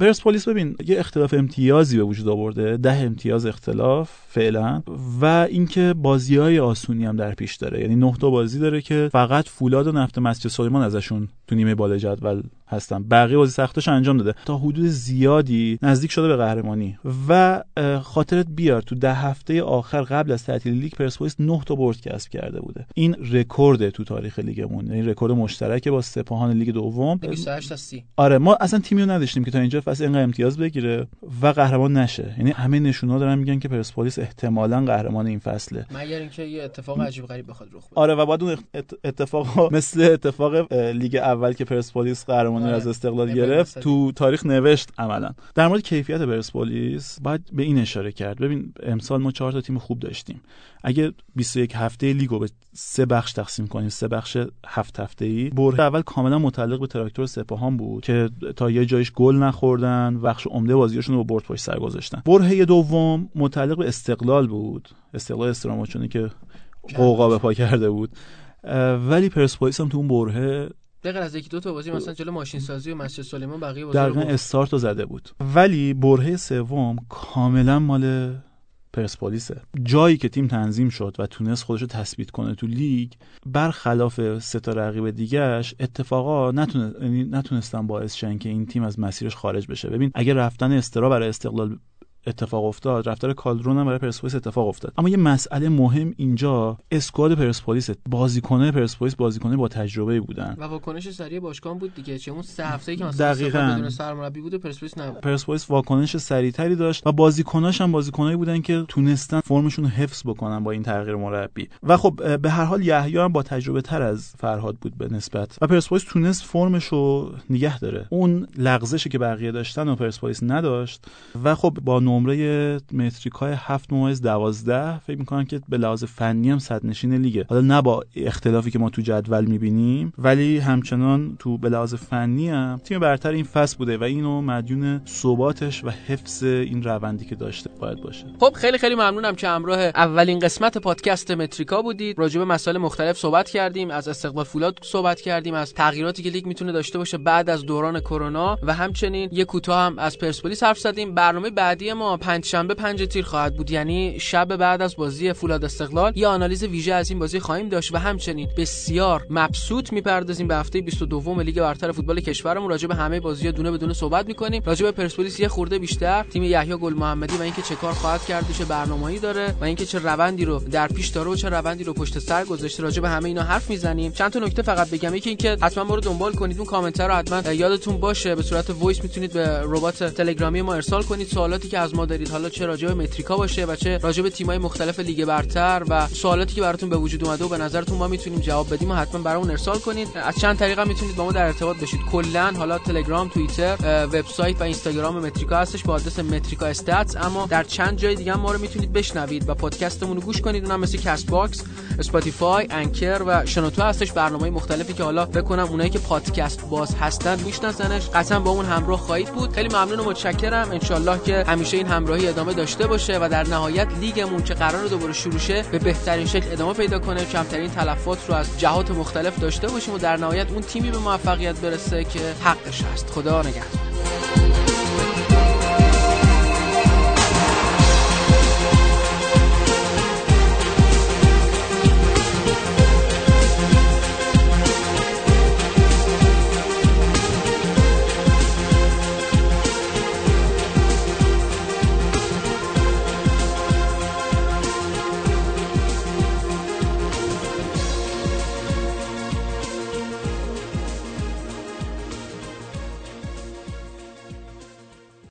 پرسپولیس ببین یه اختلاف امتیازی به وجود آورده ده امتیاز اختلاف فعلا و اینکه بازی های آسونی هم در پیش داره. یعنی نه تا بازی داره که فقط فولاد و نفت مسجد سلیمان ازشون تو نیمه بالا جدول هستن. بقیه بازی سختش انجام داده. تا حدود زیادی نزدیک شده به قهرمانی. و خاطرت بیار تو ده هفته آخر قبل از تعطیل لیگ پرسپولیس 9 تا برد کسب کرده بوده. این رکورد تو تاریخ لیگمون یعنی رکورد مشترک با سپاهان لیگ دوم. 28 تا 30 آره ما اصلا تیمی رو نداشتیم که تا اینجا فصل اینقدر امتیاز بگیره و قهرمان نشه. یعنی همه نشونا دارن میگن که پرسپولیس احتمالا قهرمان این فصله. مگر اینکه یه اتفاق عجیب غریب بخواد رخ بده. آره و بعد اون ات- اتفاق مثل اتفاق لیگ اول که پرسپولیس قهرمانی آره. از استقلال گرفت. تو تاریخ نوشت عملا. در مورد کیفیت پرسپولیس باید به این اشاره کرد. ببین امسال ما چهار تا تیم خوب داشتیم. اگه 21 هفته لیگو به سه بخش تقسیم کنیم سه بخش هفت هفته ای بره اول کاملا متعلق به تراکتور سپاهان بود که تا یه جایش گل نخوردن بخش عمده بازیشون رو با برد پشت سر گذاشتن. برهه دوم متعلق به استقلال بود. استقلال استراماچونی که قوقا به پا کرده بود. ولی پرسپولیس هم تو اون برهه به غیر از یکی دو تا بازی مثلا جلو ماشین سازی و مسجد سلیمان بقیه بازی رو دقیقا. استارت رو زده بود. ولی برهه سوم کاملا مال پرسپولیسه جایی که تیم تنظیم شد و تونست خودش رو تثبیت کنه تو لیگ برخلاف سه تا رقیب دیگهش اتفاقا. یعنی نتونستن باعث شن که این تیم از مسیرش خارج بشه ببین اگه رفتن استرا برای استقلال اتفاق افتاد. رفتار کالدرون هم برای پرسپولیس اتفاق افتاد. اما یه مسئله مهم اینجا اسکواد پرسپولیس بازیکنه پرسپولیس بازیکنه با تجربه بودن. و واکنش سریع باشگاه بود دیگه چه اون سه هفته‌ای که مثلا دقیقاً. بدون سرمربی بود پرسپولیس نبود. پرسپولیس واکنش سریعتری داشت و بازیکناش هم بازیکنایی بودن که تونستن فرمشون رو حفظ بکنن با این تغییر مربی. و خب به هر حال یحیی هم با تجربه تر از فرهاد بود به نسبت. و پرسپولیس تونست فرمش رو نگه داره. اون لغزشی که بقیه داشتن و پرسپولیس نداشت. و خب با نمره متریکای 7 ممیز 12 فکر می‌کنم که به لحاظ فنی هم صدرنشین لیگه. حالا نه با اختلافی که ما تو جدول می‌بینیم ولی همچنان تو به لحاظ فنی هم تیم برتر این فصل بوده و اینو مدیون ثباتش و حفظ این روندی که داشته باید باشه. خب خیلی خیلی ممنونم که همراه اولین قسمت پادکست متریکا بودید. راجع به مسائل مختلف صحبت کردیم از استقبال فولاد صحبت کردیم از تغییراتی که لیگ می‌تونه داشته باشه بعد از دوران کرونا و همچنین یه کوتاه هم از پرسپولیس حرف زدیم. برنامه بعدی ما پنج شنبه پنج تیر خواهد بود. یعنی شب بعد از بازی فولاد استقلال یه آنالیز ویژه از این بازی خواهیم داشت و همچنین بسیار مبسوط می‌پردازیم به هفته 22 لیگ برتر فوتبال کشورمون. راجع به همه بازی‌ها دونه به دونه صحبت می‌کنیم. راجع به پرسپولیس یه خورده بیشتر. تیم یحیی گل محمدی و اینکه چه کار خواهد کرد چه برنامه‌ای داره و اینکه چه روندی رو در پیش داره و چه روندی رو پشت سر گذاشته. راجع به همه اینا حرف می‌زنیم. چند تا نکته فقط بگم. یکی اینکه حتما ما رو دنبال کنید. اون کامنت رو حتما یادتون باشه. به صورت voice می‌تونید به ربات تلگرامی ما ارسال کنید. سوالاتی که از ما دارید. حالا چه راجع به متریکا باشه و چه راجع به تیم‌های مختلف لیگ برتر و سوالاتی که براتون به وجود اومده و به نظرتون ما می‌تونیم جواب بدیم و حتما برامون ارسال کنید. از چند طریقا می‌تونید با ما در ارتباط باشید کلا حالا تلگرام توییتر وبسایت و اینستاگرام متریکا هستش با آدرس Metrica Stats. اما در چند جای دیگه ما رو می‌تونید بشنوید و پادکستمون رو گوش کنید. اونم مثل Castbox Spotify Anchor و شنوتو هستش. برنامه مختلفی که حالا فکر کنم اونایی که پادکست باز هستن میشناسنش. قطعا با اون همراه خواهید بود. خیلی ممنون و متشکرم. انشالله که همیشه این همراهی ادامه داشته باشه و در نهایت لیگمون که قراره دوباره شروع شه به بهترین شکل ادامه پیدا کنه کمترین تلفات رو از جهات مختلف داشته باشیم و در نهایت اون تیمی به موفقیت برسه که حقش هست. خدا نگهدار.